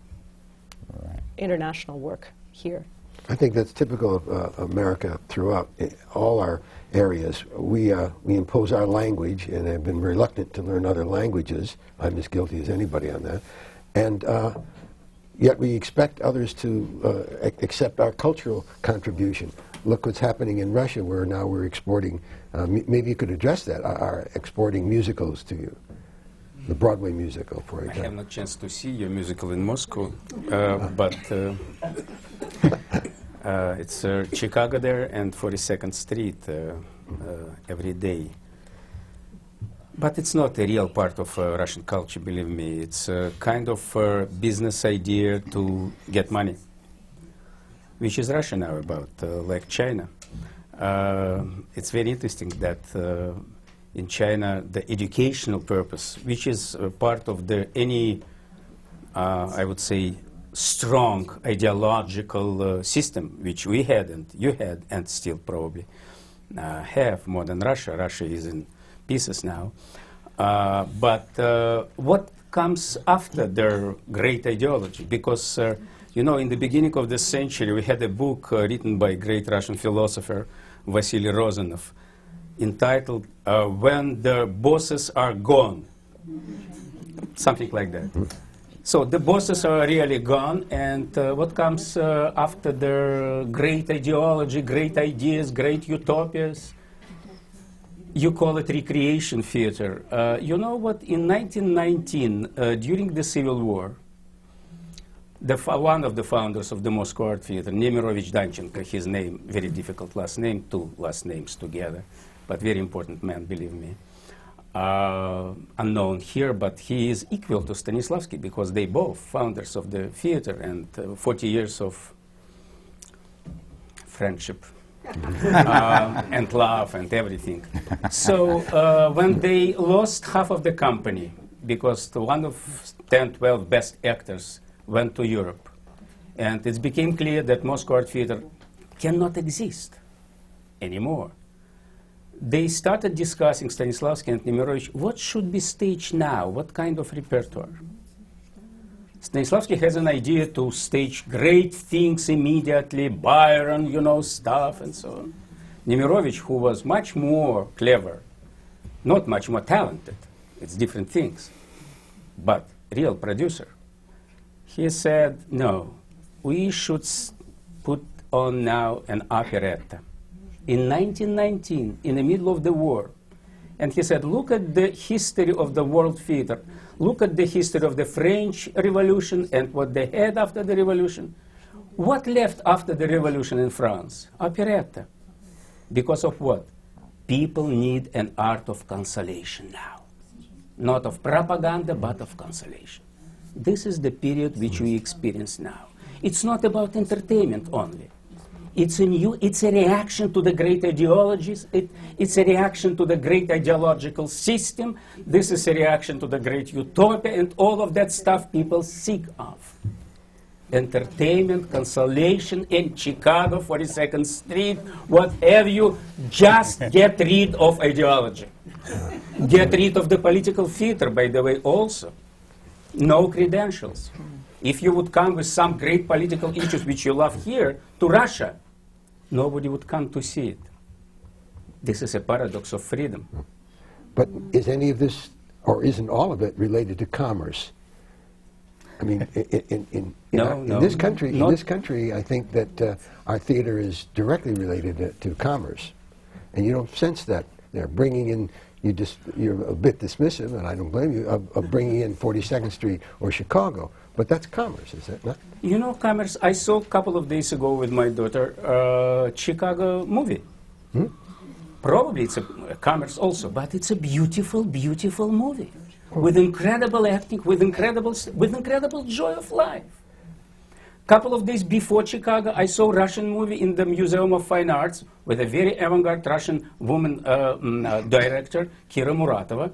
international work here. I think that's typical of uh, America throughout i- all our areas. We, uh, we impose our language and have been reluctant to learn other languages. I'm as guilty as anybody on that. And uh, yet we expect others to uh, accept our cultural contribution. Look what's happening in Russia, where now we're exporting. Uh, m- maybe you could address that. Our exporting musicals to you, the Broadway musical, for I have example. not chance to see your musical in Moscow, uh, but uh, uh, it's uh, Chicago there and 42nd Street uh, uh, every day. But it's not a real part of uh, Russian culture, believe me. It's a kind of uh, business idea to get money, which is Russia now about, uh, like China. Uh, it's very interesting that uh, in China the educational purpose, which is part of the any, I would say, strong ideological system which we had and you had and still probably have more than Russia. Russia is in pieces now. Uh, but uh, what comes after their great ideology? Because, uh, you know, in the beginning of the century, we had a book uh, written by great Russian philosopher, Vasily Rozanov, entitled uh, When the Bosses Are Gone. Something like that. So the bosses are really gone, and uh, what comes uh, after their great ideology, great ideas, great utopias? You call it recreation theater. Uh, you know what? In 1919, uh, during the Civil War, the one of the founders of the Moscow Art Theater, Nemirovich Danchenko, his name, very difficult last name, two last names together, but very important man, believe me. Uh, unknown here, but he is equal to Stanislavski because they both founders of the theater and uh, 40 years of friendship uh, and love and everything. So uh, when they lost half of the company because the one of 10, 12 best actors went to Europe, and it became clear that Moscow Art Theater cannot exist anymore. They started discussing Stanislavski and Nemirovich what should be staged now, what kind of repertoire. Stanislavski has an idea to stage great things immediately, Byron, you know, stuff and so on. Nemirovich, who was much more clever, not much more talented, it's different things, but real producer, he said, no, we should put on now an operetta. In 1919, in the middle of the war, and he said, look at the history of the world theater. Look at the history of the French Revolution and what they had after the revolution. What left after the revolution in France? Operetta. Because of what? People need an art of consolation now. Not of propaganda, but of consolation. This is the period which we experience now. It's not about entertainment only. It's a new, it's a reaction to the great ideologies. It, it's a reaction to the great ideological system. This is a reaction to the great utopia and all of that stuff people seek of. Entertainment, consolation in Chicago, 42nd Street, whatever you, just get rid of ideology. Get rid of the political theater, by the way, also. No credentials. If you would come with some great political issues which you love here to Russia, nobody would come to see it. This is a paradox of freedom. But is any of this, or isn't all of it, related to commerce? I mean, in, in, in, No, our- in no, this country, in this country, I think that uh, our theater is directly related to, to commerce, and you don't sense that. They're bringing in. You just you're a bit dismissive, and I don't blame you of, of bringing in 42nd Street or Chicago, but that's commerce, is it not? You know, commerce. I saw a couple of days ago with my daughter uh, Chicago movie. Probably it's a, a commerce also, but it's a beautiful, beautiful movie with incredible acting, with incredible, with incredible joy of life. Couple of days before Chicago, I saw Russian movie in the Museum of Fine Arts with a very avant-garde Russian woman uh, mm, uh, director, Kira Muratova,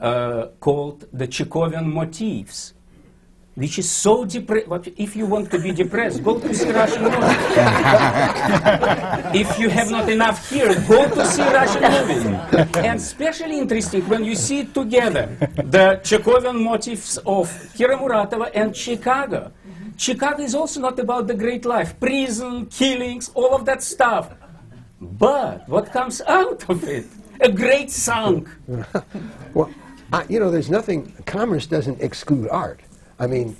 uh, called The Chekhovian Motifs which is so depressed. If you want to be depressed, go to see Russian movie. if you have not enough here, go to see Russian movie. and especially interesting when you see it together, the Chekhovian motifs of Kira Muratova and Chicago. Chicago is also not about the great life, prison, killings, all of that stuff. But what comes out of it? A great song. Well, I, you know, there's nothing. Commerce doesn't exclude art. I mean,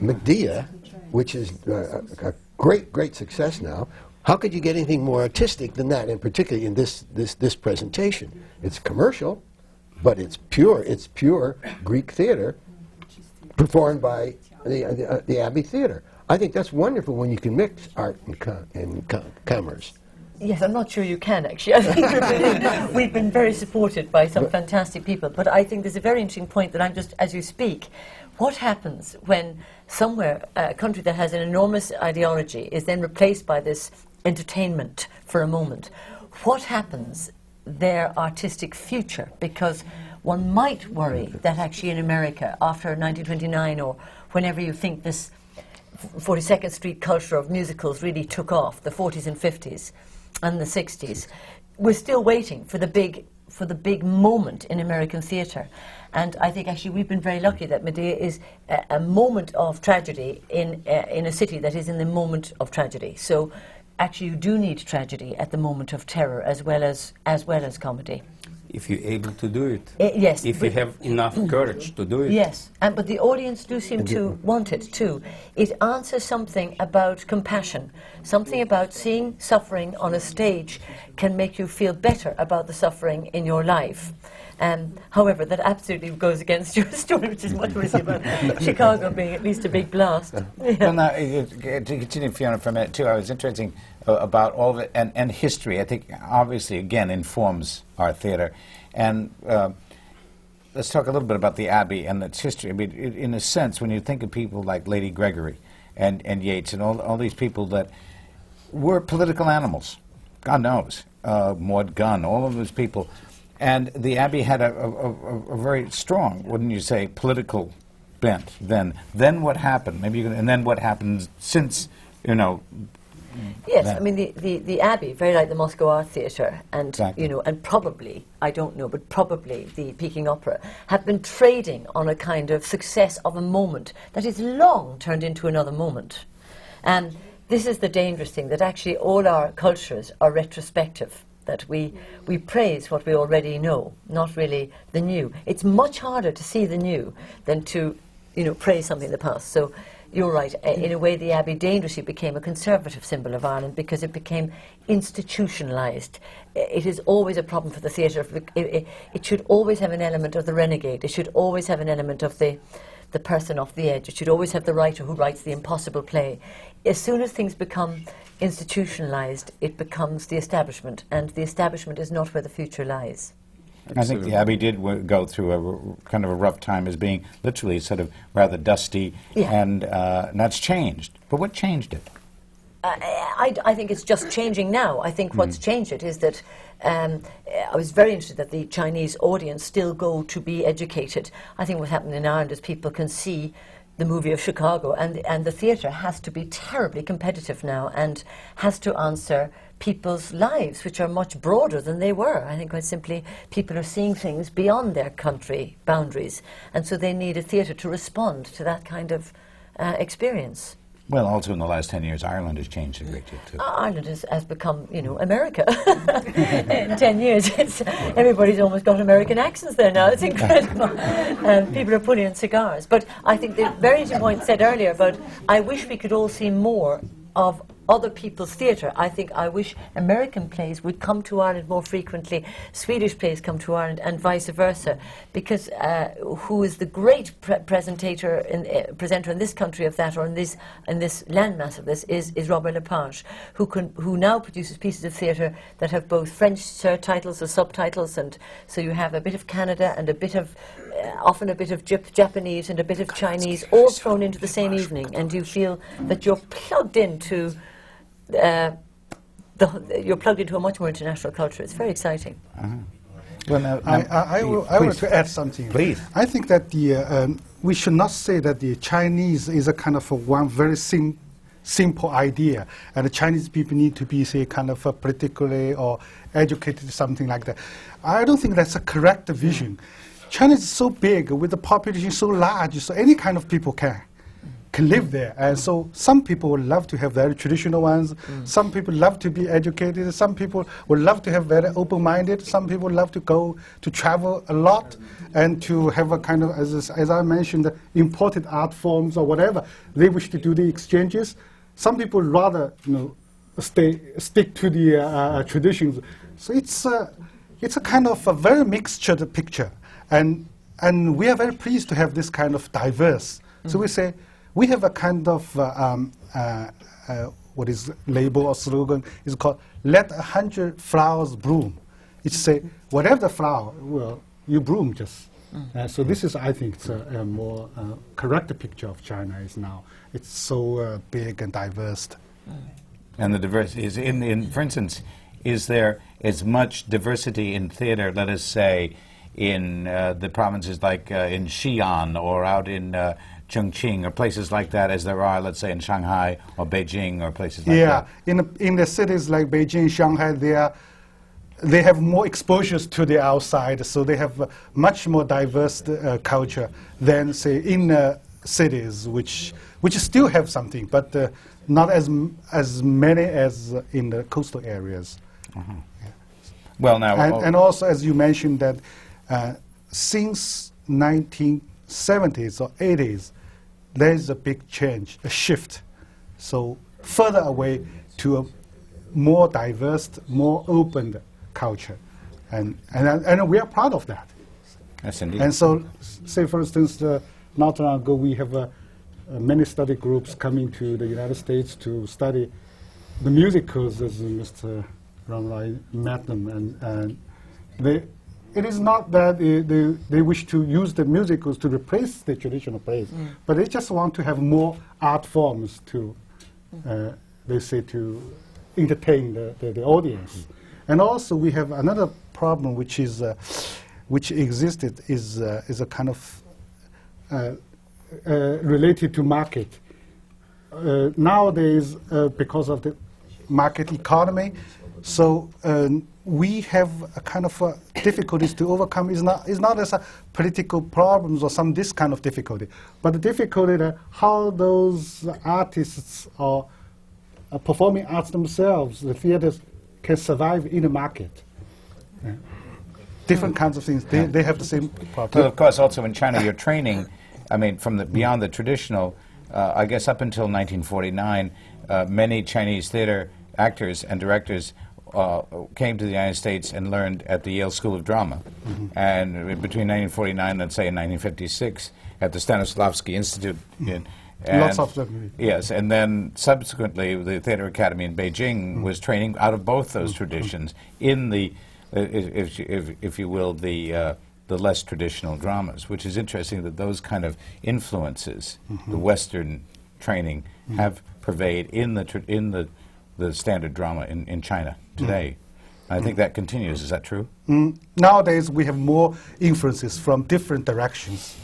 Medea, which is uh, a, a great, great success now. How could you get anything more artistic than that? And particularly in this this this presentation, it's commercial, but it's pure. It's pure Greek theater, performed by the uh, the, uh, the Abbey Theater. I think that's wonderful when you can mix art and, co- and co- commerce. Yes, I'm not sure you can actually. I think we've been very supported by some fantastic people, but I think there's a very interesting point that I'm just, as you speak, what happens when somewhere, a country that has an enormous ideology is then replaced by this entertainment for a moment? What happens their artistic future? Because one might worry that actually in America, after 1929 or whenever you think this 42nd Street culture of musicals really took off, the 40s and 50s and the 60s. We're still waiting for the big for the big moment in American theatre. And I think actually we've been very lucky that Medea is a, a moment of tragedy in, uh, in a city that is in the moment of tragedy. So actually you do need tragedy at the moment of terror as well as, as, well as comedy. If you're able to do it. Uh, yes. If you have enough courage to do it. Yes, and, but the audience do seem to want it too. It answers something about compassion, something about seeing suffering on a stage can make you feel better about the suffering in your life. Um, however, that absolutely goes against your story, which is much worse about Chicago being at least a big blast. Well, now, uh, to continue, Fiona, for a minute, too, I was interesting uh, about all it, and, and history, I think, obviously, again, informs our theater. And uh, let's talk a little bit about the Abbey and its history. I mean, i in a sense, when you think of people like Lady Gregory and, and Yeats and all, all these people that were political animals, God knows, uh, Maud Gonne, all of those people. And the Abbey had a, a, a, a very strong, wouldn't you say, political bent then. Then what happened? Maybe you can, and then what happened since, you know, Yes, that. I mean the, the, the Abbey, very like the Moscow Art Theatre, and Exactly. you know, and probably I don't know, but probably the Peking Opera have been trading on a kind of success of a moment that is long turned into another moment, and this is the dangerous thing that actually all our cultures are retrospective. That we we praise what we already know, not really the new. It's much harder to see the new than to you know praise something in the past. So you're right. In a way, the Abbey dangerously became a conservative symbol of Ireland because it became institutionalised. It is always a problem for the theatre. It, it, it should always have an element of the renegade. It should always have an element of the, the person off the edge. It should always have the writer who writes the impossible play. As soon as things become institutionalised, it becomes the establishment, and the establishment is not where the future lies. I think the Abbey did w- go through a r- kind of a rough time as being literally sort of rather dusty, Yeah. and, uh, and that's changed. But what changed it? I, I think it's just changing now. I think what's changed it is that um, I was very interested that the Chinese audience still go to be educated. I think what's happened in Ireland is people can see the movie of Chicago, and, and the theatre has to be terribly competitive now and has to answer people's lives, which are much broader than they were. I think quite simply people are seeing things beyond their country boundaries, and so they need a theatre to respond to that kind of uh, experience. Well, also in the last 10 years, Ireland has changed a great deal, too. Ireland has, has become, you know, America. In 10 years, it's, everybody's almost got American accents there now. It's incredible. um, people are putting in cigars. But I think the very interesting point said earlier about I wish we could all see more of other people's theatre. I think I wish American plays would come to Ireland more frequently, Swedish plays come to Ireland, and vice versa. Because uh, who is the great pre- presentator in, uh, presenter in this country of that, or in this in this landmass of this, is, is Robert Lepage, who can who now produces pieces of theatre that have both French titles or subtitles, and so you have a bit of Canada and a bit of uh, often a bit of Jap- Japanese and a bit of Chinese, all thrown into the same evening, and you feel that you're plugged into uh, the, you're plugged into a much more international culture. It's very exciting. Well, now, I, now- I, I, will, I want to add something. Please. I think that the, uh, um, we should not say that the Chinese is a kind of a one very sim- simple idea, and the Chinese people need to be, say, kind of a politically or educated, something like that. I don't think that's a correct vision. China is so big, with the population so large, so any kind of people can can live there. And so some people would love to have very traditional ones. Some people love to be educated. Some people would love to have very open-minded. Some people love to go to travel a lot and to have a kind of, as, as I mentioned, imported art forms or whatever. They wish to do the exchanges. Some people rather, you know, stay, stick to the uh, uh, traditions. So it's, uh, it's a kind of a very mixtured picture. And, and we are very pleased to have this kind of diverse. So we say, we have a kind of uh, um, uh, uh, what is label or slogan is called "Let a hundred flowers bloom." It's say whatever the flower, well, you bloom just. Uh, so this is, I think, it's a, a more uh, correct picture of China is now. It's so uh, big and diverse. and the diversity is in, in, for instance, is there as much diversity in theater, let us say, in uh, the provinces like uh, in Xi'an or out in uh, Chongqing or places like that as there are, let's say, in Shanghai or Beijing or places like yeah, that? in in the cities like Beijing, Shanghai, they are they have more exposures to the outside, so they have a much more diverse uh, culture than say in uh, cities, which which still have something, but uh, not as as many as in the coastal areas. Well, now, And, oh, and also, as you mentioned, that uh, since 1970s or 80s, there is a big change, a shift. So further away to a more diverse, more open culture. And, and, and we are proud of that. yes, indeed. And so, say for instance, uh, not long ago we have uh, uh, many study groups coming to the United States to study the musicals, as Mr. Ramrai met them, and, and they, it is not that they, they, they wish to use the musicals to replace the traditional plays, but they just want to have more art forms to, uh, they say, to entertain the, the, the audience. And also we have another problem which is, uh, which existed is, uh, is a kind of uh, uh, related to market. Uh, nowadays, uh, because of the market economy, so um, we have a kind of uh, difficulties to overcome. Is not is not as a political problems or some this kind of difficulty, but the difficulty that how those artists or uh, performing arts themselves, the theaters, can survive in the market. Yeah. Different kinds of things. They, they have the same Well, problem. of course, also in China, you're training. I mean, from the beyond the traditional. Uh, I guess up until 1949, uh, many Chinese theater actors and directors uh, came to the United States and learned at the Yale School of Drama. And uh, between 1949 and say 1956, at the Stanislavski Institute. In, Lots and- of them. Yes, and then subsequently, the Theater Academy in Beijing was training out of both those traditions in the, uh, if, if, if, if you will, the, uh, the less traditional dramas, which is interesting that those kind of influences, the Western training, have pervaded in the, in the, the standard drama in, in China today. I think that continues. Is that true? Mm, nowadays, we have more influences from different directions.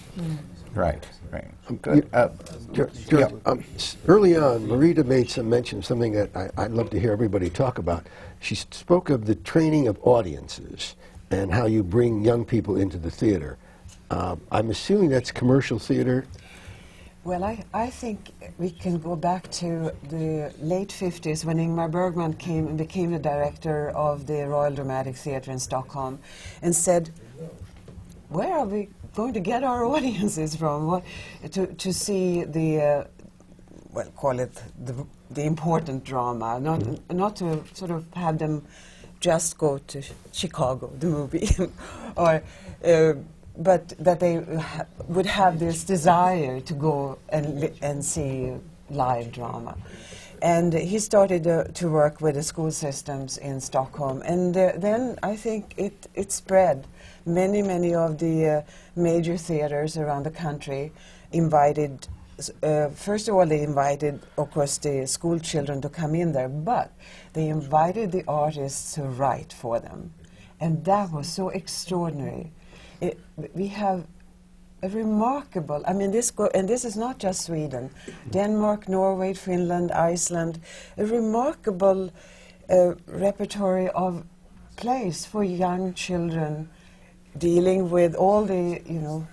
Right, right. Good. Uh, George, George, um, early on, Marita made some mention of something that I, I'd love to hear everybody talk about. She spoke of the training of audiences and how you bring young people into the theater. Um, I'm assuming that's commercial theater. Well, I, I think we can go back to the late 50s when Ingmar Bergman came and became the director of the Royal Dramatic Theatre in Stockholm and said, Where are we going to get our audiences from? What, to, to see the, uh, well, call it the, the important drama, not, not to sort of have them just go to Chicago, the movie, or. Uh, but that they would have this desire to go and, and see live drama. And he started uh, to work with the school systems in Stockholm. And uh, then I think it, it spread. Many, many of the uh, major theaters around the country invited, uh, first of all, they invited, of course, the school children to come in there, but they invited the artists to write for them. And that was so extraordinary it, we have a remarkable, I mean, this go, and this is not just Sweden, Denmark, Norway, Finland, Iceland, a remarkable uh, repertory of plays for young children dealing with all the, you know,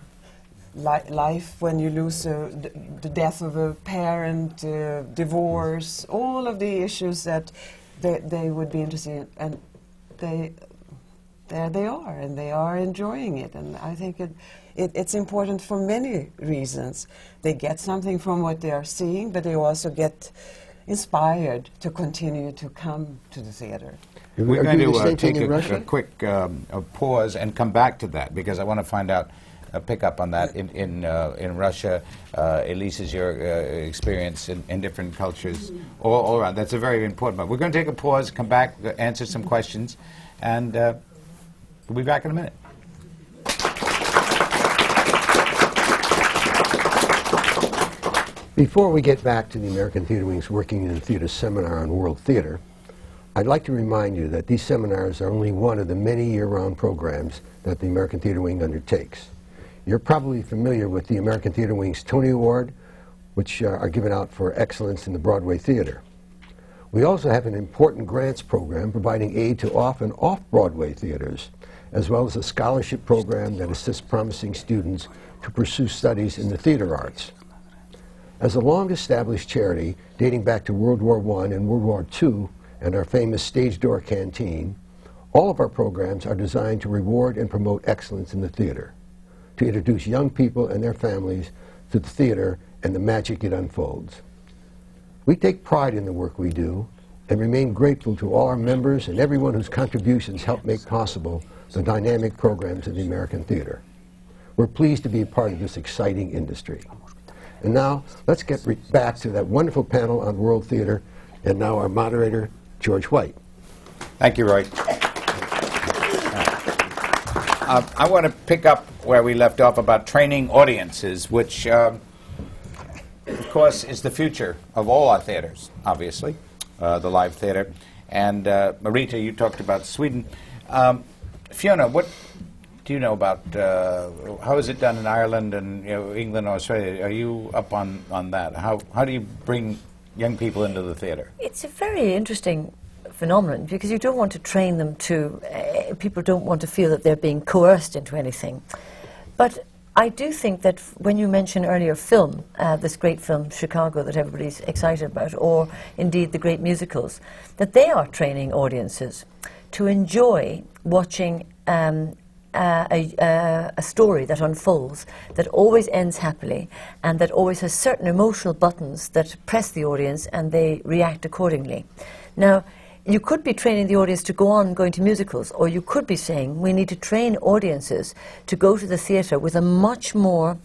li life when you lose the death of a parent, uh, divorce, all of the issues that they, they would be interested in. And they there they are, and they are enjoying it. And I think it, it, it's important for many reasons. They get something from what they are seeing, but they also get inspired to continue to come to the theater. We're going to uh, take a, a, quick um, a pause and come back to that because I want to find out, uh, pick up on that in in, uh, in Russia. Uh, Elise, is your uh, experience in, in, different cultures all, all, around. That's a very important. But we're going to take a pause, come back, answer some questions, and uh, We'll be back in a minute. Before we get back to the American Theatre Wing's Working in the Theatre seminar on World Theatre, I'd like to remind you that these seminars are only one of the many year-round programs that the American Theatre Wing undertakes. You're probably familiar with the American Theatre Wing's Tony Award, which uh, are given out for excellence in the Broadway theater. We also have an important grants program providing aid to off and off-Broadway theaters as well as a scholarship program that assists promising students to pursue studies in the theater arts. As a long-established charity dating back to World War I and World War II and our famous Stage Door Canteen, all of our programs are designed to reward and promote excellence in the theater, to introduce young people and their families to the theater and the magic it unfolds. We take pride in the work we do and remain grateful to all our members and everyone whose contributions help make possible the dynamic programs of the American theater. We're pleased to be a part of this exciting industry. And now, let's get back to that wonderful panel on world theater, and now our moderator, George White. Thank you, Roy. Uh, I want to pick up where we left off about training audiences, which, um, of course, is the future of all our theaters, obviously, uh, the live theater. And uh, Marita, you talked about Sweden. Um, Fiona, what do you know about uh, how is it done in Ireland and you know, England or Australia? Are you up on, on that? How, how do you bring young people into the theatre? It's a very interesting phenomenon because you don't want to train them to, uh, people don't want to feel that they're being coerced into anything. But I do think that when you mention earlier film, uh, this great film Chicago that everybody's excited about, or indeed the great musicals, that they are training audiences to enjoy watching um, uh, a, uh, a, story that unfolds, that always ends happily, and that always has certain emotional buttons that press the audience and they react accordingly. Now, you could be training the audience to go on going to musicals, or you could be saying we need to train audiences to go to the theatre with a much more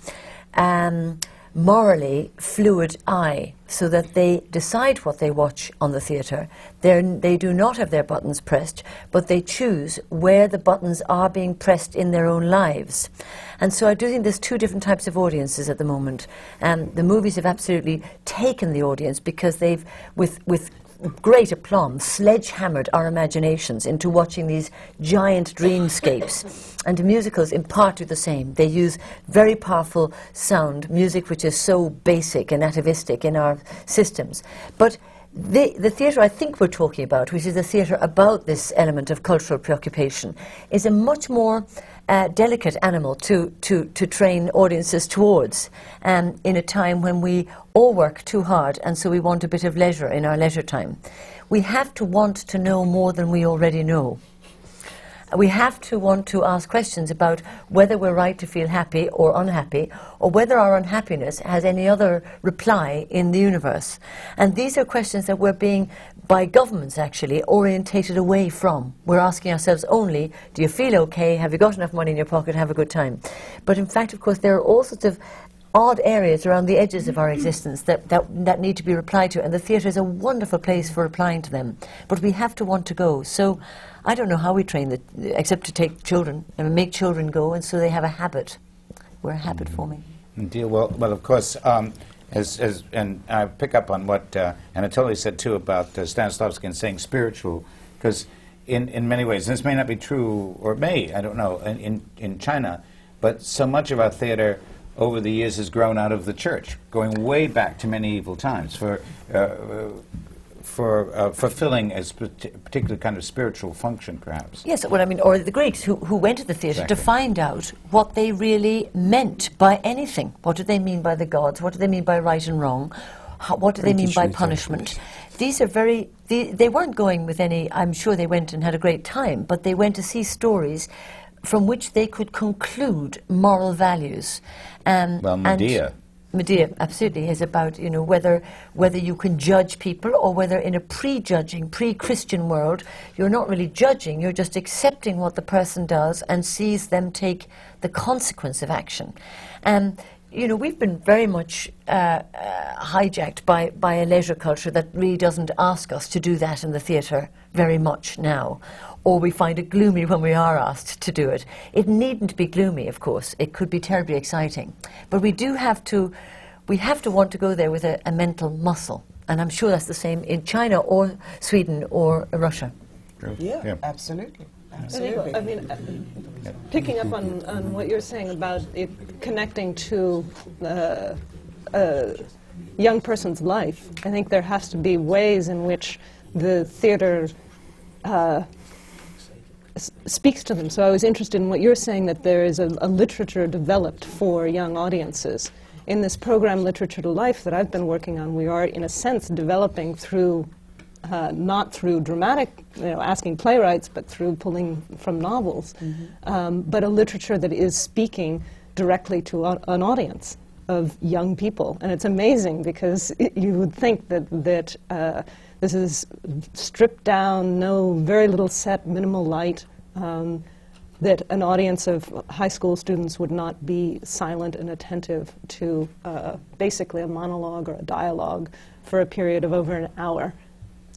um, morally fluid eye so that they decide what they watch on the theatre. They do not have their buttons pressed, but they choose where the buttons are being pressed in their own lives. And so I do think there's two different types of audiences at the moment. Um, the movies have absolutely taken the audience because they've, with, with great aplomb, sledgehammered our imaginations into watching these giant dreamscapes. and musicals in part do the same. They use very powerful sound, music which is so basic and atavistic in our systems. But the, the theatre I think we're talking about, which is a theatre about this element of cultural preoccupation, is a much more uh, delicate animal to, to, to train audiences towards um, in a time when we all work too hard and so we want a bit of leisure in our leisure time. We have to want to know more than we already know. We have to want to ask questions about whether we're right to feel happy or unhappy, or whether our unhappiness has any other reply in the universe. And these are questions that we're being, by governments actually, orientated away from. We're asking ourselves only, do you feel okay? Have you got enough money in your pocket? Have a good time. But in fact, of course, there are all sorts of odd areas around the edges of our existence that, that, that need to be replied to, and the theatre is a wonderful place for replying to them. But we have to want to go. So I don't know how we train the, except to take children and make children go, and so they have a habit. We're a habit forming. Deal well. Well, of course, um, as, as and I pick up on what uh, Anatoly said too about uh, Stanislavski and saying spiritual, because in in many ways this may not be true, or may I don't know in, in in China, but so much of our theater over the years has grown out of the church, going way back to medieval times for. Uh, for uh, fulfilling a particular kind of spiritual function, perhaps. Yes, well, I mean, or the Greeks who, who went to the theatre Exactly. to find out what they really meant by anything. What do they mean by the gods? What do they mean by right and wrong? How, what do they mean by punishment? These are very, the, they weren't going with any, I'm sure they went and had a great time, but they went to see stories from which they could conclude moral values. Um, Well, Medea. Medea, absolutely, is about you know whether whether you can judge people or whether in a prejudging, pre-Christian world you're not really judging, you're just accepting what the person does and sees them take the consequence of action. And you know we've been very much uh, uh, hijacked by by a leisure culture that really doesn't ask us to do that in the theatre very much now. Or we find it gloomy when we are asked to do it. It needn't be gloomy, of course. It could be terribly exciting. But we do have to, we have to want to go there with a, a mental muscle. And I'm sure that's the same in China or Sweden or Russia. Yeah, Yeah. absolutely. I Absolutely. I mean, uh, picking up on, on what you're saying about it connecting to uh, a young person's life, I think there has to be ways in which the theater uh, s- speaks to them. So I was interested in what you're saying that there is a, a literature developed for young audiences. In this program, Literature to Life, that I've been working on, we are, in a sense, developing through uh, not through dramatic, you know, asking playwrights, but through pulling from novels, um, but a literature that is speaking directly to a, an audience of young people. And it's amazing because it, you would think that, that uh, this is stripped down, no, very little set, minimal light, um, that an audience of high school students would not be silent and attentive to uh, basically a monologue or a dialogue for a period of over an hour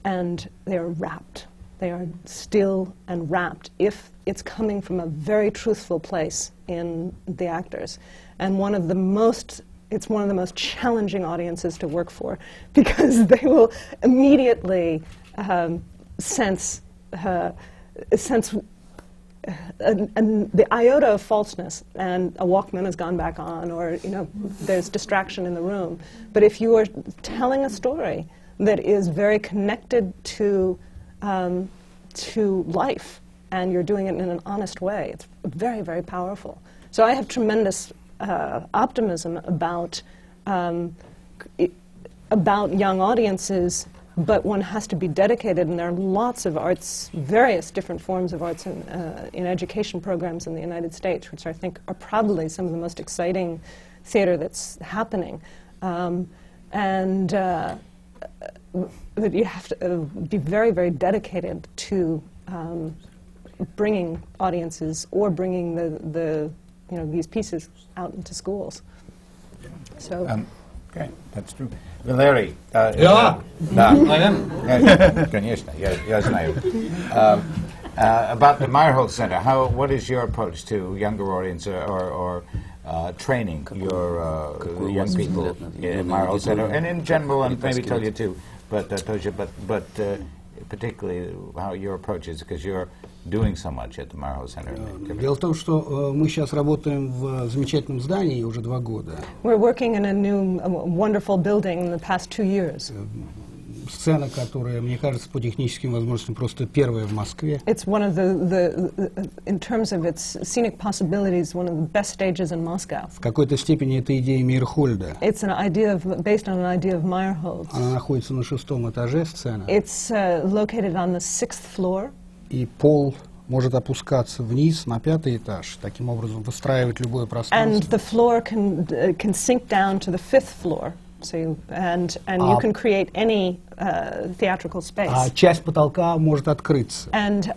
and they are rapt. They are still and rapt if it's coming from a very truthful place in the actors. And one of the most it's one of the most challenging audiences to work for because they will immediately um, sense uh, sense and, and the iota of falseness, and a Walkman has gone back on, or you know, there's distraction in the room. But if you are telling a story that is very connected to um, to life, and you're doing it in an honest way, it's very, very powerful. So I have tremendous uh, optimism about um, about young audiences but one has to be dedicated, and there are lots of arts, various different forms of arts in, uh, in education programs in the United States, which I think are probably some of the most exciting theater that's happening. Um, and uh, but you have to uh, be very, very dedicated to um, bringing audiences or bringing the, the, you know, these pieces out into schools. So. Um, okay, that's true. Valery. Uh, Ja, да. I am. Yeah, Конечно, я, я знаю. Um, uh, about the Meyerhold Center, how, what is your approach to younger audience uh, or, or uh, training your uh, какой у young вас people взгляд на in это? Meyerhold Center, and in general, and maybe tell Перетаскивать. you too, but uh, Tosia, but, but uh, particularly how your approach is, because you're doing so much at the Meyerhold Center. Дело в том, что э, мы сейчас работаем в замечательном здании уже два года. We're working in a new, wonderful building in the past two years. сцена, которая, мне кажется, по техническим возможностям просто первая в Москве. It's one of the, the, in terms of its scenic possibilities, one of the best stages in Moscow. В какой-то степени это идея Мирхольда. It's an idea of, based on an idea of Meyerhold's. Она находится на шестом этаже сцена, It's uh, located on the sixth floor, и пол может опускаться вниз на пятый этаж, таким образом выстраивать любое and пространство. the floor can, uh, can sink down to the fifth floor. So you, and, and you Ah. can create any uh, theatrical space. А часть потолка может открыться, and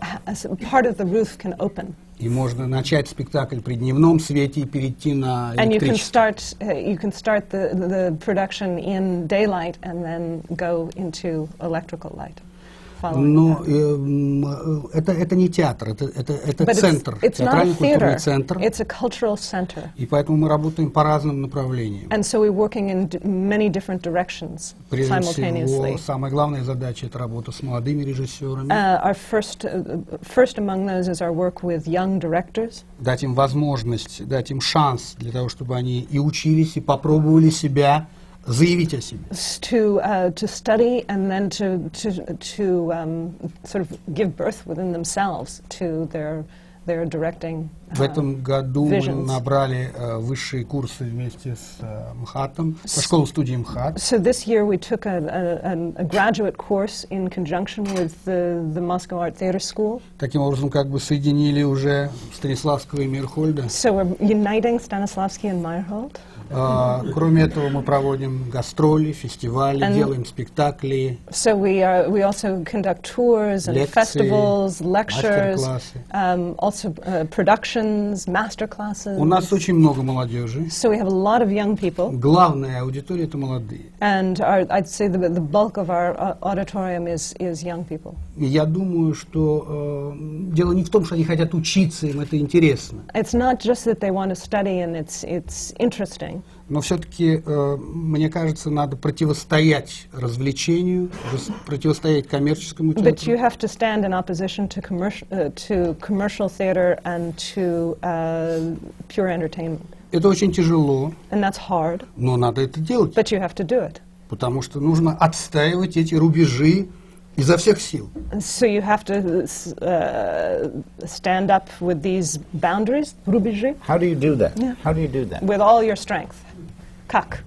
part of the roof can open. и можно начать спектакль при дневном свете и перейти на And you can start, uh, you can start the, the production in daylight and then go into electrical light. Following Но that. э, э, это, это не театр, это, это, это But центр, it's, it's театральный культурный центр. it's a cultural center. И поэтому мы работаем по разным направлениям. And so we're working in many different directions Прежде simultaneously. всего, самая главная задача – это работа с молодыми режиссерами, Uh, our first, uh, first among those is our work with young directors, дать им возможность, дать им шанс для того, чтобы они и учились, и попробовали себя, заявить о себе. To, uh, to study and then to, to, to um, sort of give birth within themselves to their, their directing uh, В этом году visions. мы набрали uh, высшие курсы вместе с uh, МХАТом, школу-студии МХАТ. So this year we took a, a, a graduate course in conjunction with the, the Moscow Art Theater School. Таким образом, как бы соединили уже Станиславского и Мейерхольда. So we're uniting Stanislavski and Meyerhold. А, Кроме этого, мы проводим гастроли, фестивали, And- делаем спектакли, So we, are, we also conduct tours and Лекции, festivals, lectures, um, also uh, productions, master classes. У нас очень много молодежи. So we have a lot of young people, Главная аудитория – это молодые. and our, I'd say the, the bulk of our uh, auditorium is, is young people. Я думаю, что э, дело не в том, что они хотят учиться, им это интересно. It's not just that they want to study and it's, it's interesting, Но все-таки, мне кажется, надо противостоять развлечению, противостоять коммерческому but театру. you have to stand in opposition to commercial, uh, to commercial theater and to uh, pure entertainment. Это очень тяжело, And that's hard, но надо это делать, but you have to do it. потому что нужно отстаивать эти рубежи изо всех сил. So you have to uh, stand up with these boundaries, рубежи, How do you do that? Yeah. How do you do that? with all your strength. Как?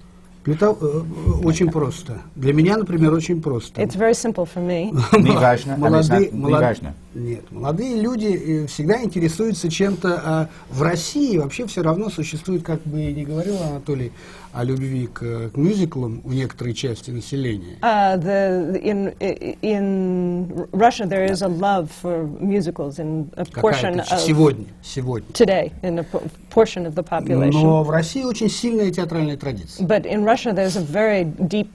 Того- э, очень просто. Для меня, например, очень просто. It's very simple for me. Не важно, Молодые, не молод- важно. Нет, молодые люди э, всегда интересуются чем-то. а в России вообще все равно существует, как бы и не говорил Анатолий, о любви к, к мюзиклам у некоторой части населения. Uh, the, in, in Russia, there is a love for musicals in a portion of сегодня, сегодня. today, in a po- portion of the population. Но в России очень сильная театральная традиция. But in Russia, there's a very deep,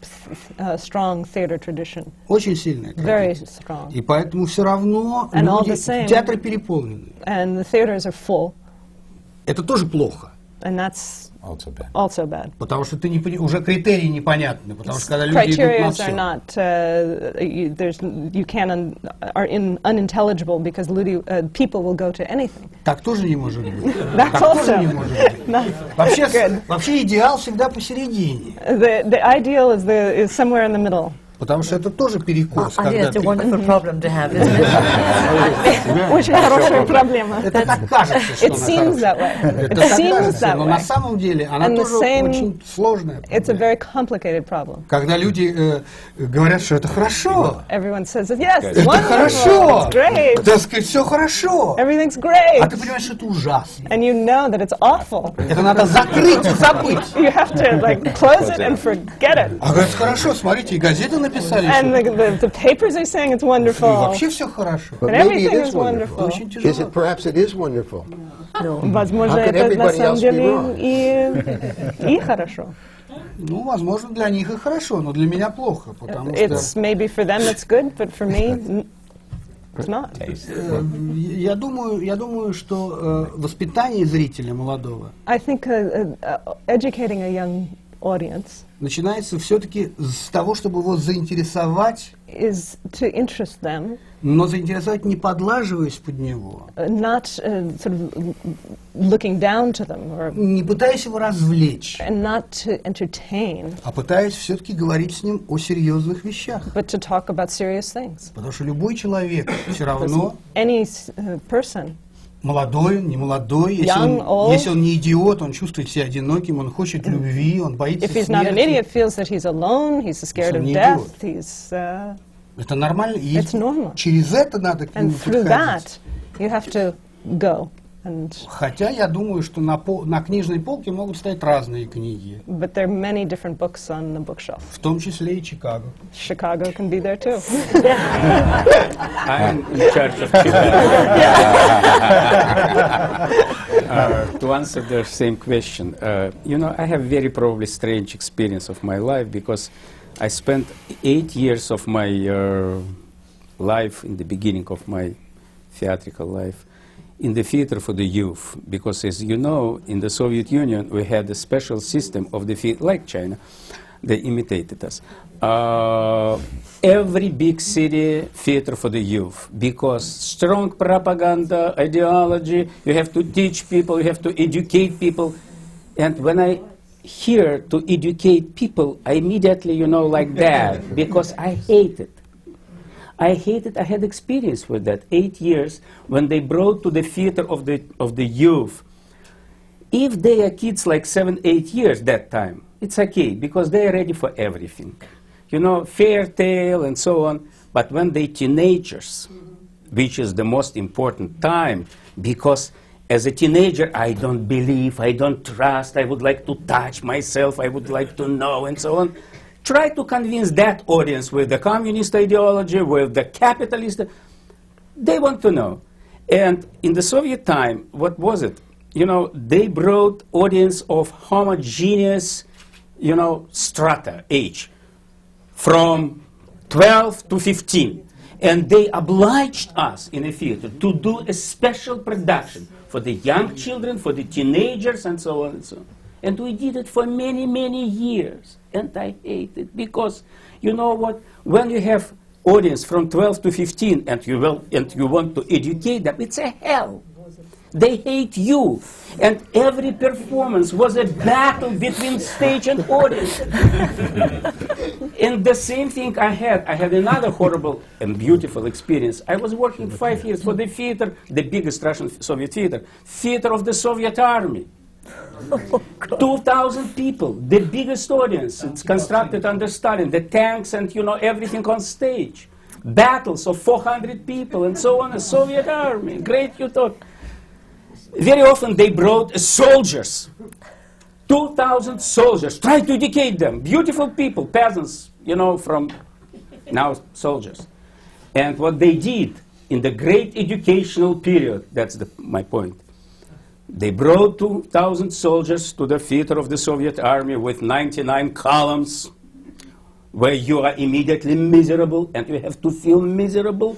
uh, strong theater tradition. Очень сильная Very strong. И поэтому все равно And all люди, the same- театры переполнены. And the theaters are full, Это тоже плохо. and that's Also bad. also bad. Потому что ты не, пони- уже критерии непонятны. Потому что когда люди идут на Criteria все. are not, uh, you, there's, you can un, are in, unintelligible because ludi, uh, people will go to anything. Так тоже не может быть. That's так тоже also не может быть. not Вообще, вообще идеал всегда посередине. The, the ideal is, the, is somewhere in the middle. Потому что это тоже перекос. Think когда ты- wonderful problem to have, isn't it? Очень хорошая проблема. Это так кажется, что It она seems хорошая. that way. Это так кажется, но на самом деле она тоже очень сложная. It's a very complicated problem. Когда люди э, говорят, что это хорошо, Everyone says, yes, it's это хорошо, так сказать, все хорошо, everything's а great. ты понимаешь, что это ужасно. And you know that it's awful. Это надо закрыть и забыть. You have to like close it and forget it. А говорят, хорошо, смотрите, и газеты написали, And что the, the, the papers are saying it's и wonderful. вообще все хорошо. But And maybe it everything is is wonderful. wonderful. Очень Is тяжело. it perhaps it is wonderful? Возможно, How could это на everybody самом else be деле wrong? и, и хорошо. Ну, возможно, для них и хорошо, но для меня плохо, потому It's что maybe for them it's good, but for me, n- it's not. э, я думаю, я думаю, что э, воспитание зрителя молодого I think uh, uh, uh, educating a young audience. Начинается все-таки с того, чтобы его заинтересовать, is to interest them, но заинтересовать не подлаживаясь под него, uh, not uh, sort of looking down to them or не пытаясь его развлечь, and not to entertain, а пытаясь все-таки говорить с ним о серьезных вещах. but to talk about serious things. Потому что любой человек все равно, Any uh, person, молодой, не молодой, если Young, он, old. если он не идиот, он чувствует себя одиноким, он хочет любви, он боится if he's not an смерти. idiot, feels that he's alone, he's scared of не death, идиот. he's, uh, Это нормально. И It's normal. через это надо к нему through подходить. that you have to go. And Хотя я думаю, что на, пол- на книжной полке могут стоять разные книги, but there are many different books on the bookshelf. в том числе и Чикаго. Chicago can be there too. I'm in charge of Chicago. uh, to answer the same question, uh, you know, I have very probably strange experience of my life because I spent eight years of my uh, life in the beginning of my theatrical life in the theater for the youth because as you know in the soviet union we had a special system of the theater like china they imitated us. Uh, every big city theater for the youth because strong propaganda ideology you have to teach people you have to educate people. And when i hear to educate people i immediately you know like that because i hate it I hated, I had experience with that eight years when they brought to the theater of the, of the youth. If they are kids like seven, eight years that time, it's okay because they are ready for everything. You know, fair tale and so on. But when they teenagers, which is the most important time, because as a teenager, I don't believe, I don't trust, I would like to touch myself, I would like to know, and so on. Try to convince that audience with the communist ideology, with the capitalist. They want to know. And in the Soviet time, what was it? You know, they brought audience of homogeneous, you know, strata, age, from 12 to 15. And they obliged us in a theater to do a special production for the young children, for the teenagers, and so on and so on. And we did it for many, many years. And I hate it because, you know what? When you have audience from 12 to 15 and you, will, and you want to educate them, it's a hell. They hate you. And every performance was a battle between stage and audience. and the same thing I had. I had another horrible and beautiful experience. I was working five years for the theater, the biggest Russian Soviet theater, theater of the Soviet army. 2,000 people, the biggest audience. It's constructed under Stalin, the tanks and you know everything on stage. Battles of 400 people and so on, a Soviet army. Great you thought. Very often they brought soldiers. 2,000 soldiers. Try to educate them. Beautiful people, peasants, you know, from now soldiers. And what they did in the great educational period, that's the, my point, they brought 2,000 soldiers to the theater of the Soviet army with 99 columns, where you are immediately miserable and you have to feel miserable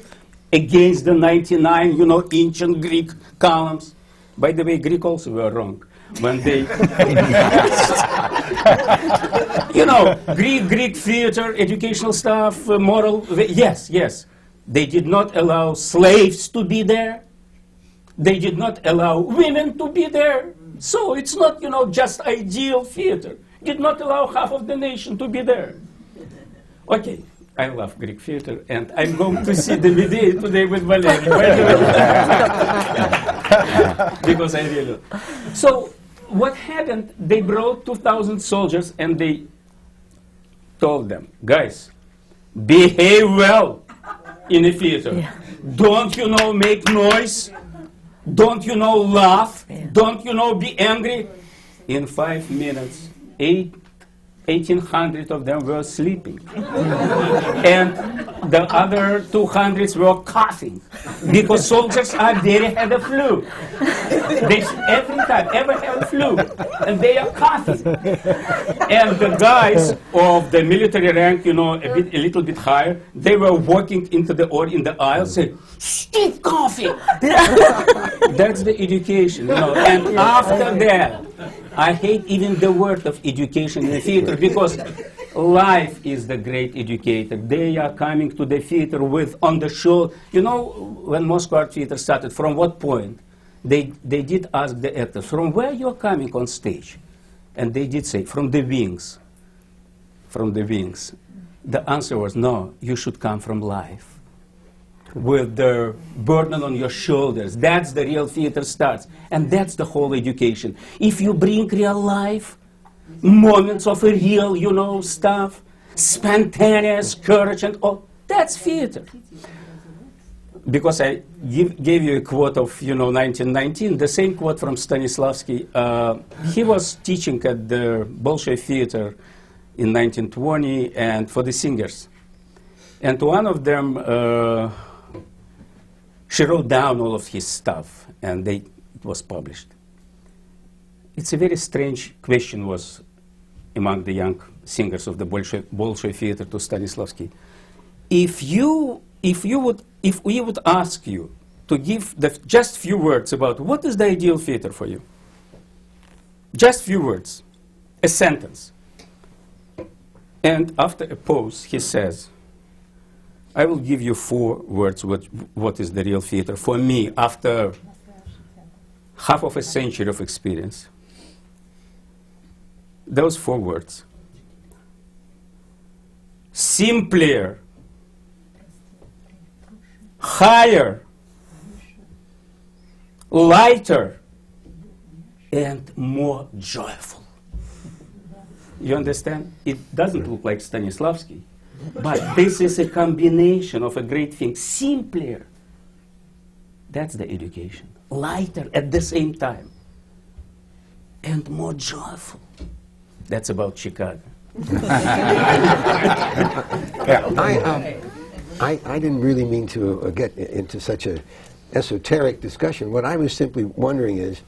against the 99, you know, ancient Greek columns. By the way, Greek also were wrong when they, you know, Greek, Greek theater, educational stuff, uh, moral, yes, yes. They did not allow slaves to be there. They did not allow women to be there. So it's not, you know, just ideal theater. Did not allow half of the nation to be there. Okay, I love Greek theater, and I'm going to see the Medea today with Valery. by because I really. So what happened? They brought 2,000 soldiers, and they told them, guys, behave well in the theater. Don't you know make noise? Don't you know laugh? Don't you know be angry? In five minutes, eight, 1,800 of them were sleeping. and the other 200 were coughing because soldiers are very had the flu. they every time, every have flu, and they are coughing. And the guys of the military rank, you know, a bit, a little bit higher, they were walking into the or in the aisle, saying, "Stop coughing." That's the education, you know. And after that, I hate even the word of education in the theater because life is the great educator. They are coming to the theater with on the show. You know, when Moscow Art Theater started, from what point? They, they did ask the actors, from where you're coming on stage? And they did say, from the wings. From the wings. The answer was, no, you should come from life with the burden on your shoulders. That's the real theater starts. And that's the whole education. If you bring real life, moments of real, you know, stuff, spontaneous courage and all, that's theater. Because I give, gave you a quote of, you know, 1919, the same quote from Stanislavski. Uh, he was teaching at the Bolshoi Theater in 1920 and for the singers. And one of them, uh, she wrote down all of his stuff, and they, it was published. It's a very strange question was among the young singers of the Bolshoi, Bolshoi Theater to Stanislavski. If you, if you would, if we would ask you to give the, just few words about what is the ideal theater for you, just few words, a sentence. And after a pause, he says, I will give you four words what, what is the real theater for me after half of a century of experience. Those four words. Simpler, higher, lighter, and more joyful. You understand? It doesn't look like Stanislavski. But this is a combination of a great thing. Simpler. That's the education. Lighter at the same time. And more joyful. That's about Chicago. I, um, I, I didn't really mean to uh, get into such a esoteric discussion. What I was simply wondering is,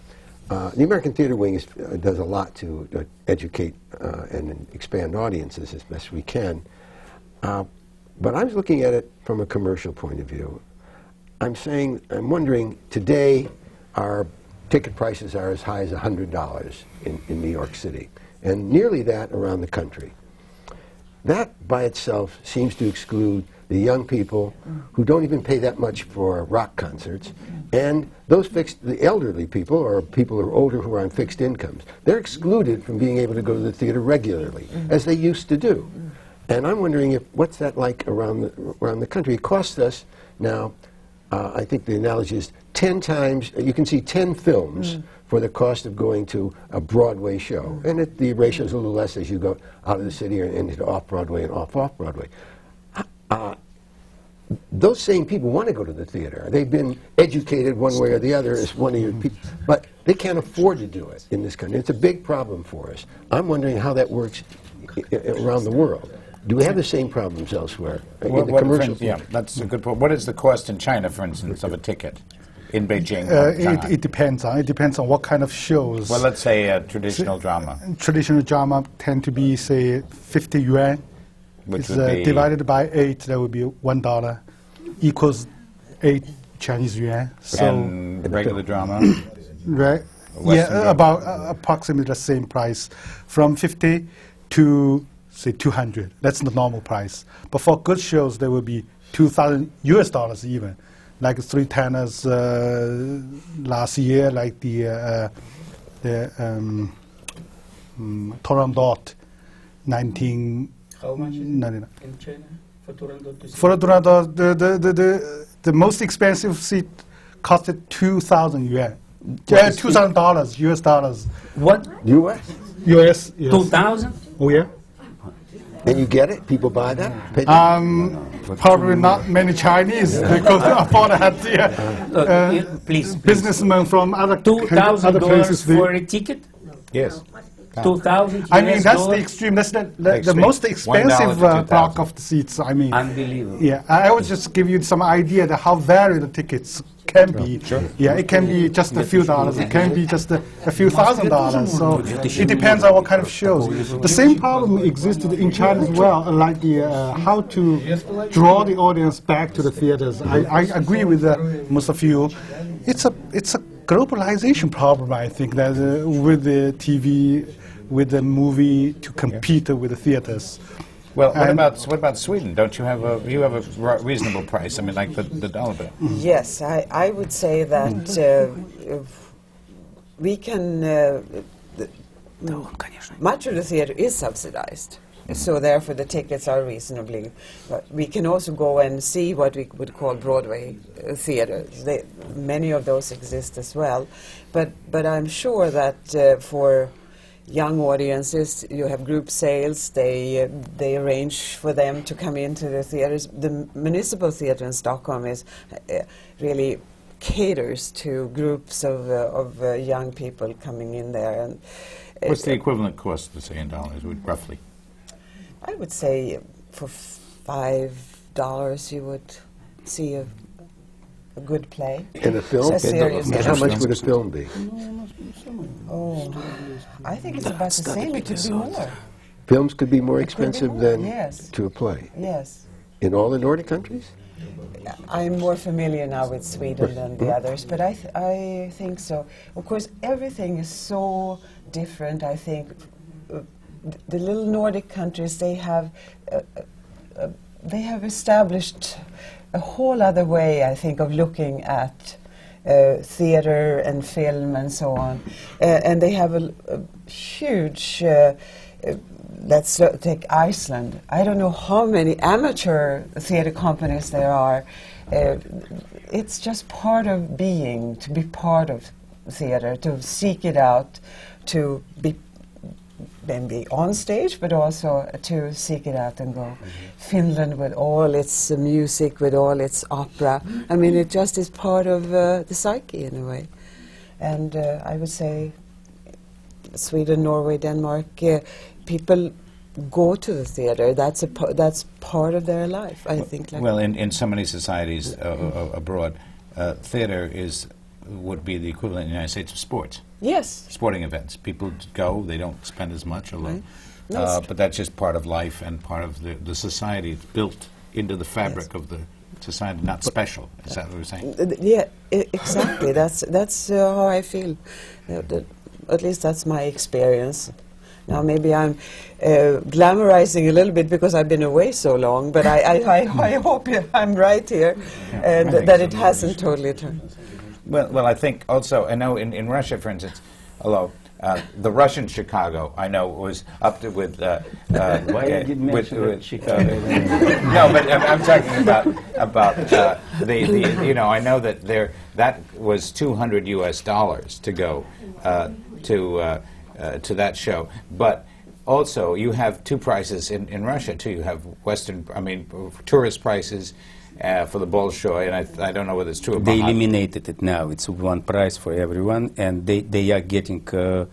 uh, the American Theater Wing is, uh, does a lot to uh, educate uh, and expand audiences as best we can. Uh, but I was looking at it from a commercial point of view. I'm saying, I'm wondering, today our ticket prices are as high as $100 in, in New York City, and nearly that around the country. That by itself seems to exclude the young people who don't even pay that much for rock concerts, and those fixed, the elderly people or people who are older who are on fixed incomes. They're excluded from being able to go to the theater regularly, as they used to do. And I'm wondering if what's that like around the, around the country? It costs us now. Uh, I think the analogy is ten times. You can see ten films for the cost of going to a Broadway show, and it, the ratio is a little less as you go out of the city and into off Broadway and off off Broadway. Uh, those same people want to go to the theater. They've been educated one way or the other as one of your people, but they can't afford to do it in this country. It's a big problem for us. I'm wondering how that works around the world. Do we have the same problems elsewhere in What- the what- commercial? yeah, that's a good point. What is the cost in China, for instance, of a ticket in Beijing? Uh, it, it depends on it depends on what kind of shows. well, let's say a traditional drama, Traditional drama tend to be say 50 yuan. which it's would uh, be divided by eight. That would be one dollar, equals eight Chinese yuan. So and regular drama. right, Western yeah, drama. about uh, approximately the same price, from 50 to say 200. That's the normal price. But for good shows, there will be 2,000 US dollars even, like three tenors uh, last year, like the uh, the um, um, Turandot, 19. How much No, no, no. in China for Turandot to? For a Turandot, the, the, the, the, the most expensive seat costed 2,000 yuan. Yeah, $2,000 US dollars. What? U.S. US? Yes. 2000? Oh, yeah? And you get it? People buy that? Pay the- Um, probably not many Chinese because afford had the uh, Look, uh, yeah, please, please. businessmen from other Two thousand other dollars places. they- for a ticket. yes. Two thousand. I mean, that's the extreme. That's the, the, the most expensive uh, block of the seats. I mean, unbelievable. yeah. I I would just give you some idea that how varied the tickets can be, yeah, it can be just a few dollars. It can be just a, a few thousand dollars. So it depends on what kind of shows. The same problem existed in China as well, like the, uh, how to draw the audience back to the theaters. I, I agree with uh, most of you. It's a it's a globalization problem. I think that uh, with the TV, with the movie to compete with the theaters. Well, what about what about Sweden? Don't you have a you have a r- reasonable price? I mean, like the the dollar bill. Yes, I, I would say that uh, if we can. Uh, the, much of the theater is subsidized, so therefore the tickets are reasonably. But we can also go and see what we would call Broadway uh, theaters. They, many of those exist as well, but but I'm sure that uh, for young audiences. You have group sales. They uh, they arrange for them to come into the theaters. The municipal theater in Stockholm is uh, really caters to groups of uh, of uh, young people coming in there. And What's the equivalent cost, to say in dollars, would- roughly? I would say for five dollars you would see a, a good play. In a film? A serious how much would a film be? Oh, I think it's about the same. It could be more. Films could be more It could be expensive more, than yes. to a play. Yes. In all the Nordic countries? I'm more familiar now with Sweden than the others, but I, th- I think so. Of course, everything is so different. I think uh, the little Nordic countries they have uh, uh, uh, they have established a whole other way. I think of looking at uh, theater and film and so on, uh, and they have a, a huge. Uh, uh, let's take Iceland. I don't know how many amateur theater companies there are. Uh, it's just part of being, to be part of theater, to seek it out, to be maybe on stage, but also to seek it out and go. Finland with all its uh, music, with all its opera. I mean, it just is part of uh, the psyche in a way. And uh, I would say Sweden, Norway, Denmark, uh, people go to the theater. That's a that's part of their life. I think. Like Well, in, in so many societies uh, uh, abroad, uh, theater is would be the equivalent in the United States of sports. yes, Sporting events. People go, they don't spend as much, although, Right. No, uh, but that's just part of life and part of the, the society. It's built into the fabric of the society, not special. Is that what you're saying? Yeah, I- exactly. that's that's uh, how I feel. Uh, at least that's my experience. Now maybe I'm uh, glamorizing a little bit because I've been away so long, but I, I, I, I hope I'm right here and that it hasn't totally turned. Well, well, I think also, I know in, in Russia, for instance, although uh, the Russian Chicago, I know, was up to with. Uh, uh, Why uh, you did with- mention with- Chicago? no, but I'm, I'm talking about about uh, the, the you know I know that there that was 200 U.S. dollars to go uh, to uh, uh, to that show, but. Also, you have two prices in, in Russia too. You have Western, I mean, tourist prices uh, for the Bolshoi, and I, I don't know whether it's true about They eliminated it now. It's one price for everyone, and they, they are getting uh,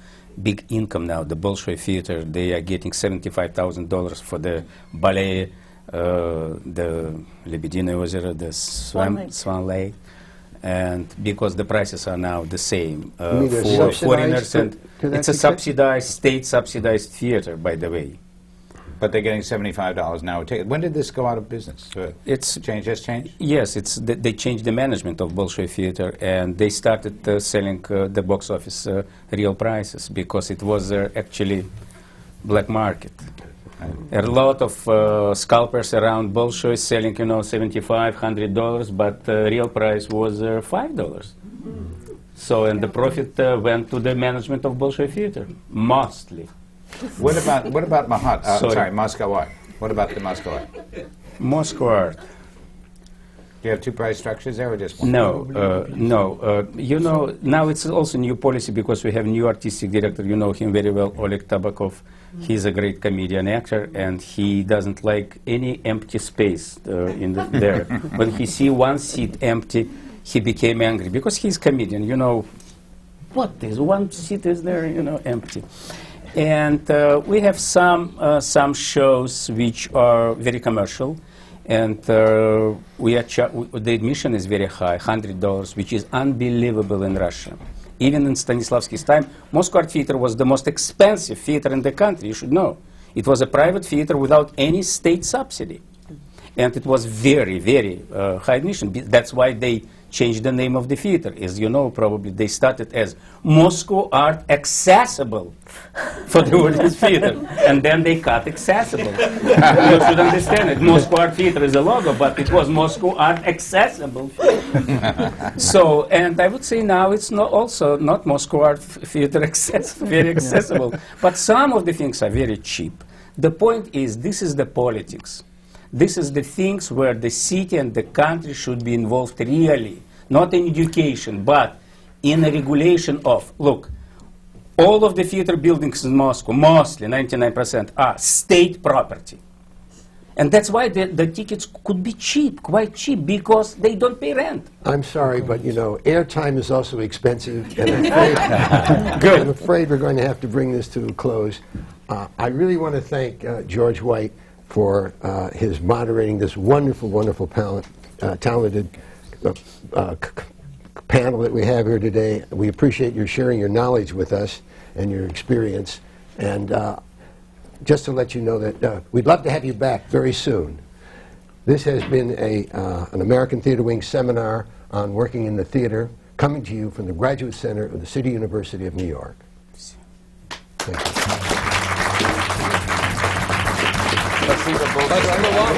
big income now. The Bolshoi Theater, they are getting $75,000 for the ballet, uh, the Lebedine Ozero, the Swan Swan, Lake. Swan Lake. And because the prices are now the same uh, You mean they're for foreigners, and it's a subsidized, state subsidized theater, by the way. But they're getting seventy-five dollars now a ticket. When did this go out of business? Uh, It's change. Just changed. Yes, it's th- they changed the management of Bolshoi Theater and they started uh, selling uh, the box office uh, real prices because it was uh, actually black market. A lot of uh, scalpers around Bolshoi selling, you know, seventy-five, hundred dollars, but uh, real price was uh, five dollars. So, and the profit uh, went to the management of Bolshoi Theater, mostly. What about what about Mahat? Uh, Sorry. sorry, Moscow Art. What about the Moscow Art? Moscow Art. Do you have two price structures there, or just one? No, uh, no. Uh, you know, now it's also new policy because we have new artistic director. You know him very well, Oleg Tabakov. He's a great comedian actor, and he doesn't like any empty space uh, in the, there. when he see one seat empty, he became angry because he's comedian. You know, what is one seat is there? You know, empty. And uh, we have some uh, some shows which are very commercial, And uh, we are the admission is very high, $100, which is unbelievable in Russia. Even in Stanislavski's time, Moscow Art Theater was the most expensive theater in the country, you should know. It was a private theater without any state subsidy. And it was very, very uh, high admission. That's why they changed the name of the theater. As you know, probably they started as Moscow Art Accessible for the audience theater. And then they cut accessible. you should understand it. Moscow Art Theater is a logo, but it was Moscow Art Accessible. so, and I would say now it's not also not Moscow Art Theater access, very accessible. But some of the things are very cheap. The point is, this is the politics. This is the things where the city and the country should be involved really, not in education, but in a regulation of, look, all of the theater buildings in Moscow, mostly 99%, are state property. And that's why the, the tickets could be cheap, quite cheap, because they don't pay rent. I'm sorry, but you know, airtime is also expensive, and I'm afraid, I'm afraid we're going to have to bring this to a close. Uh, I really want to thank uh, George White for uh, his moderating this wonderful, wonderful, pal- uh, talented uh, uh, panel that we have here today. We appreciate your sharing your knowledge with us and your experience. And uh, just to let you know that uh, we'd love to have you back very soon. This has been a, an American Theater Wing seminar on working in the theater, coming to you from the Graduate Center of the City University of New York. Thank you. see the boat. That's the one.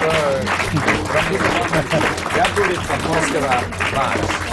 Japanese atmosphere vibes.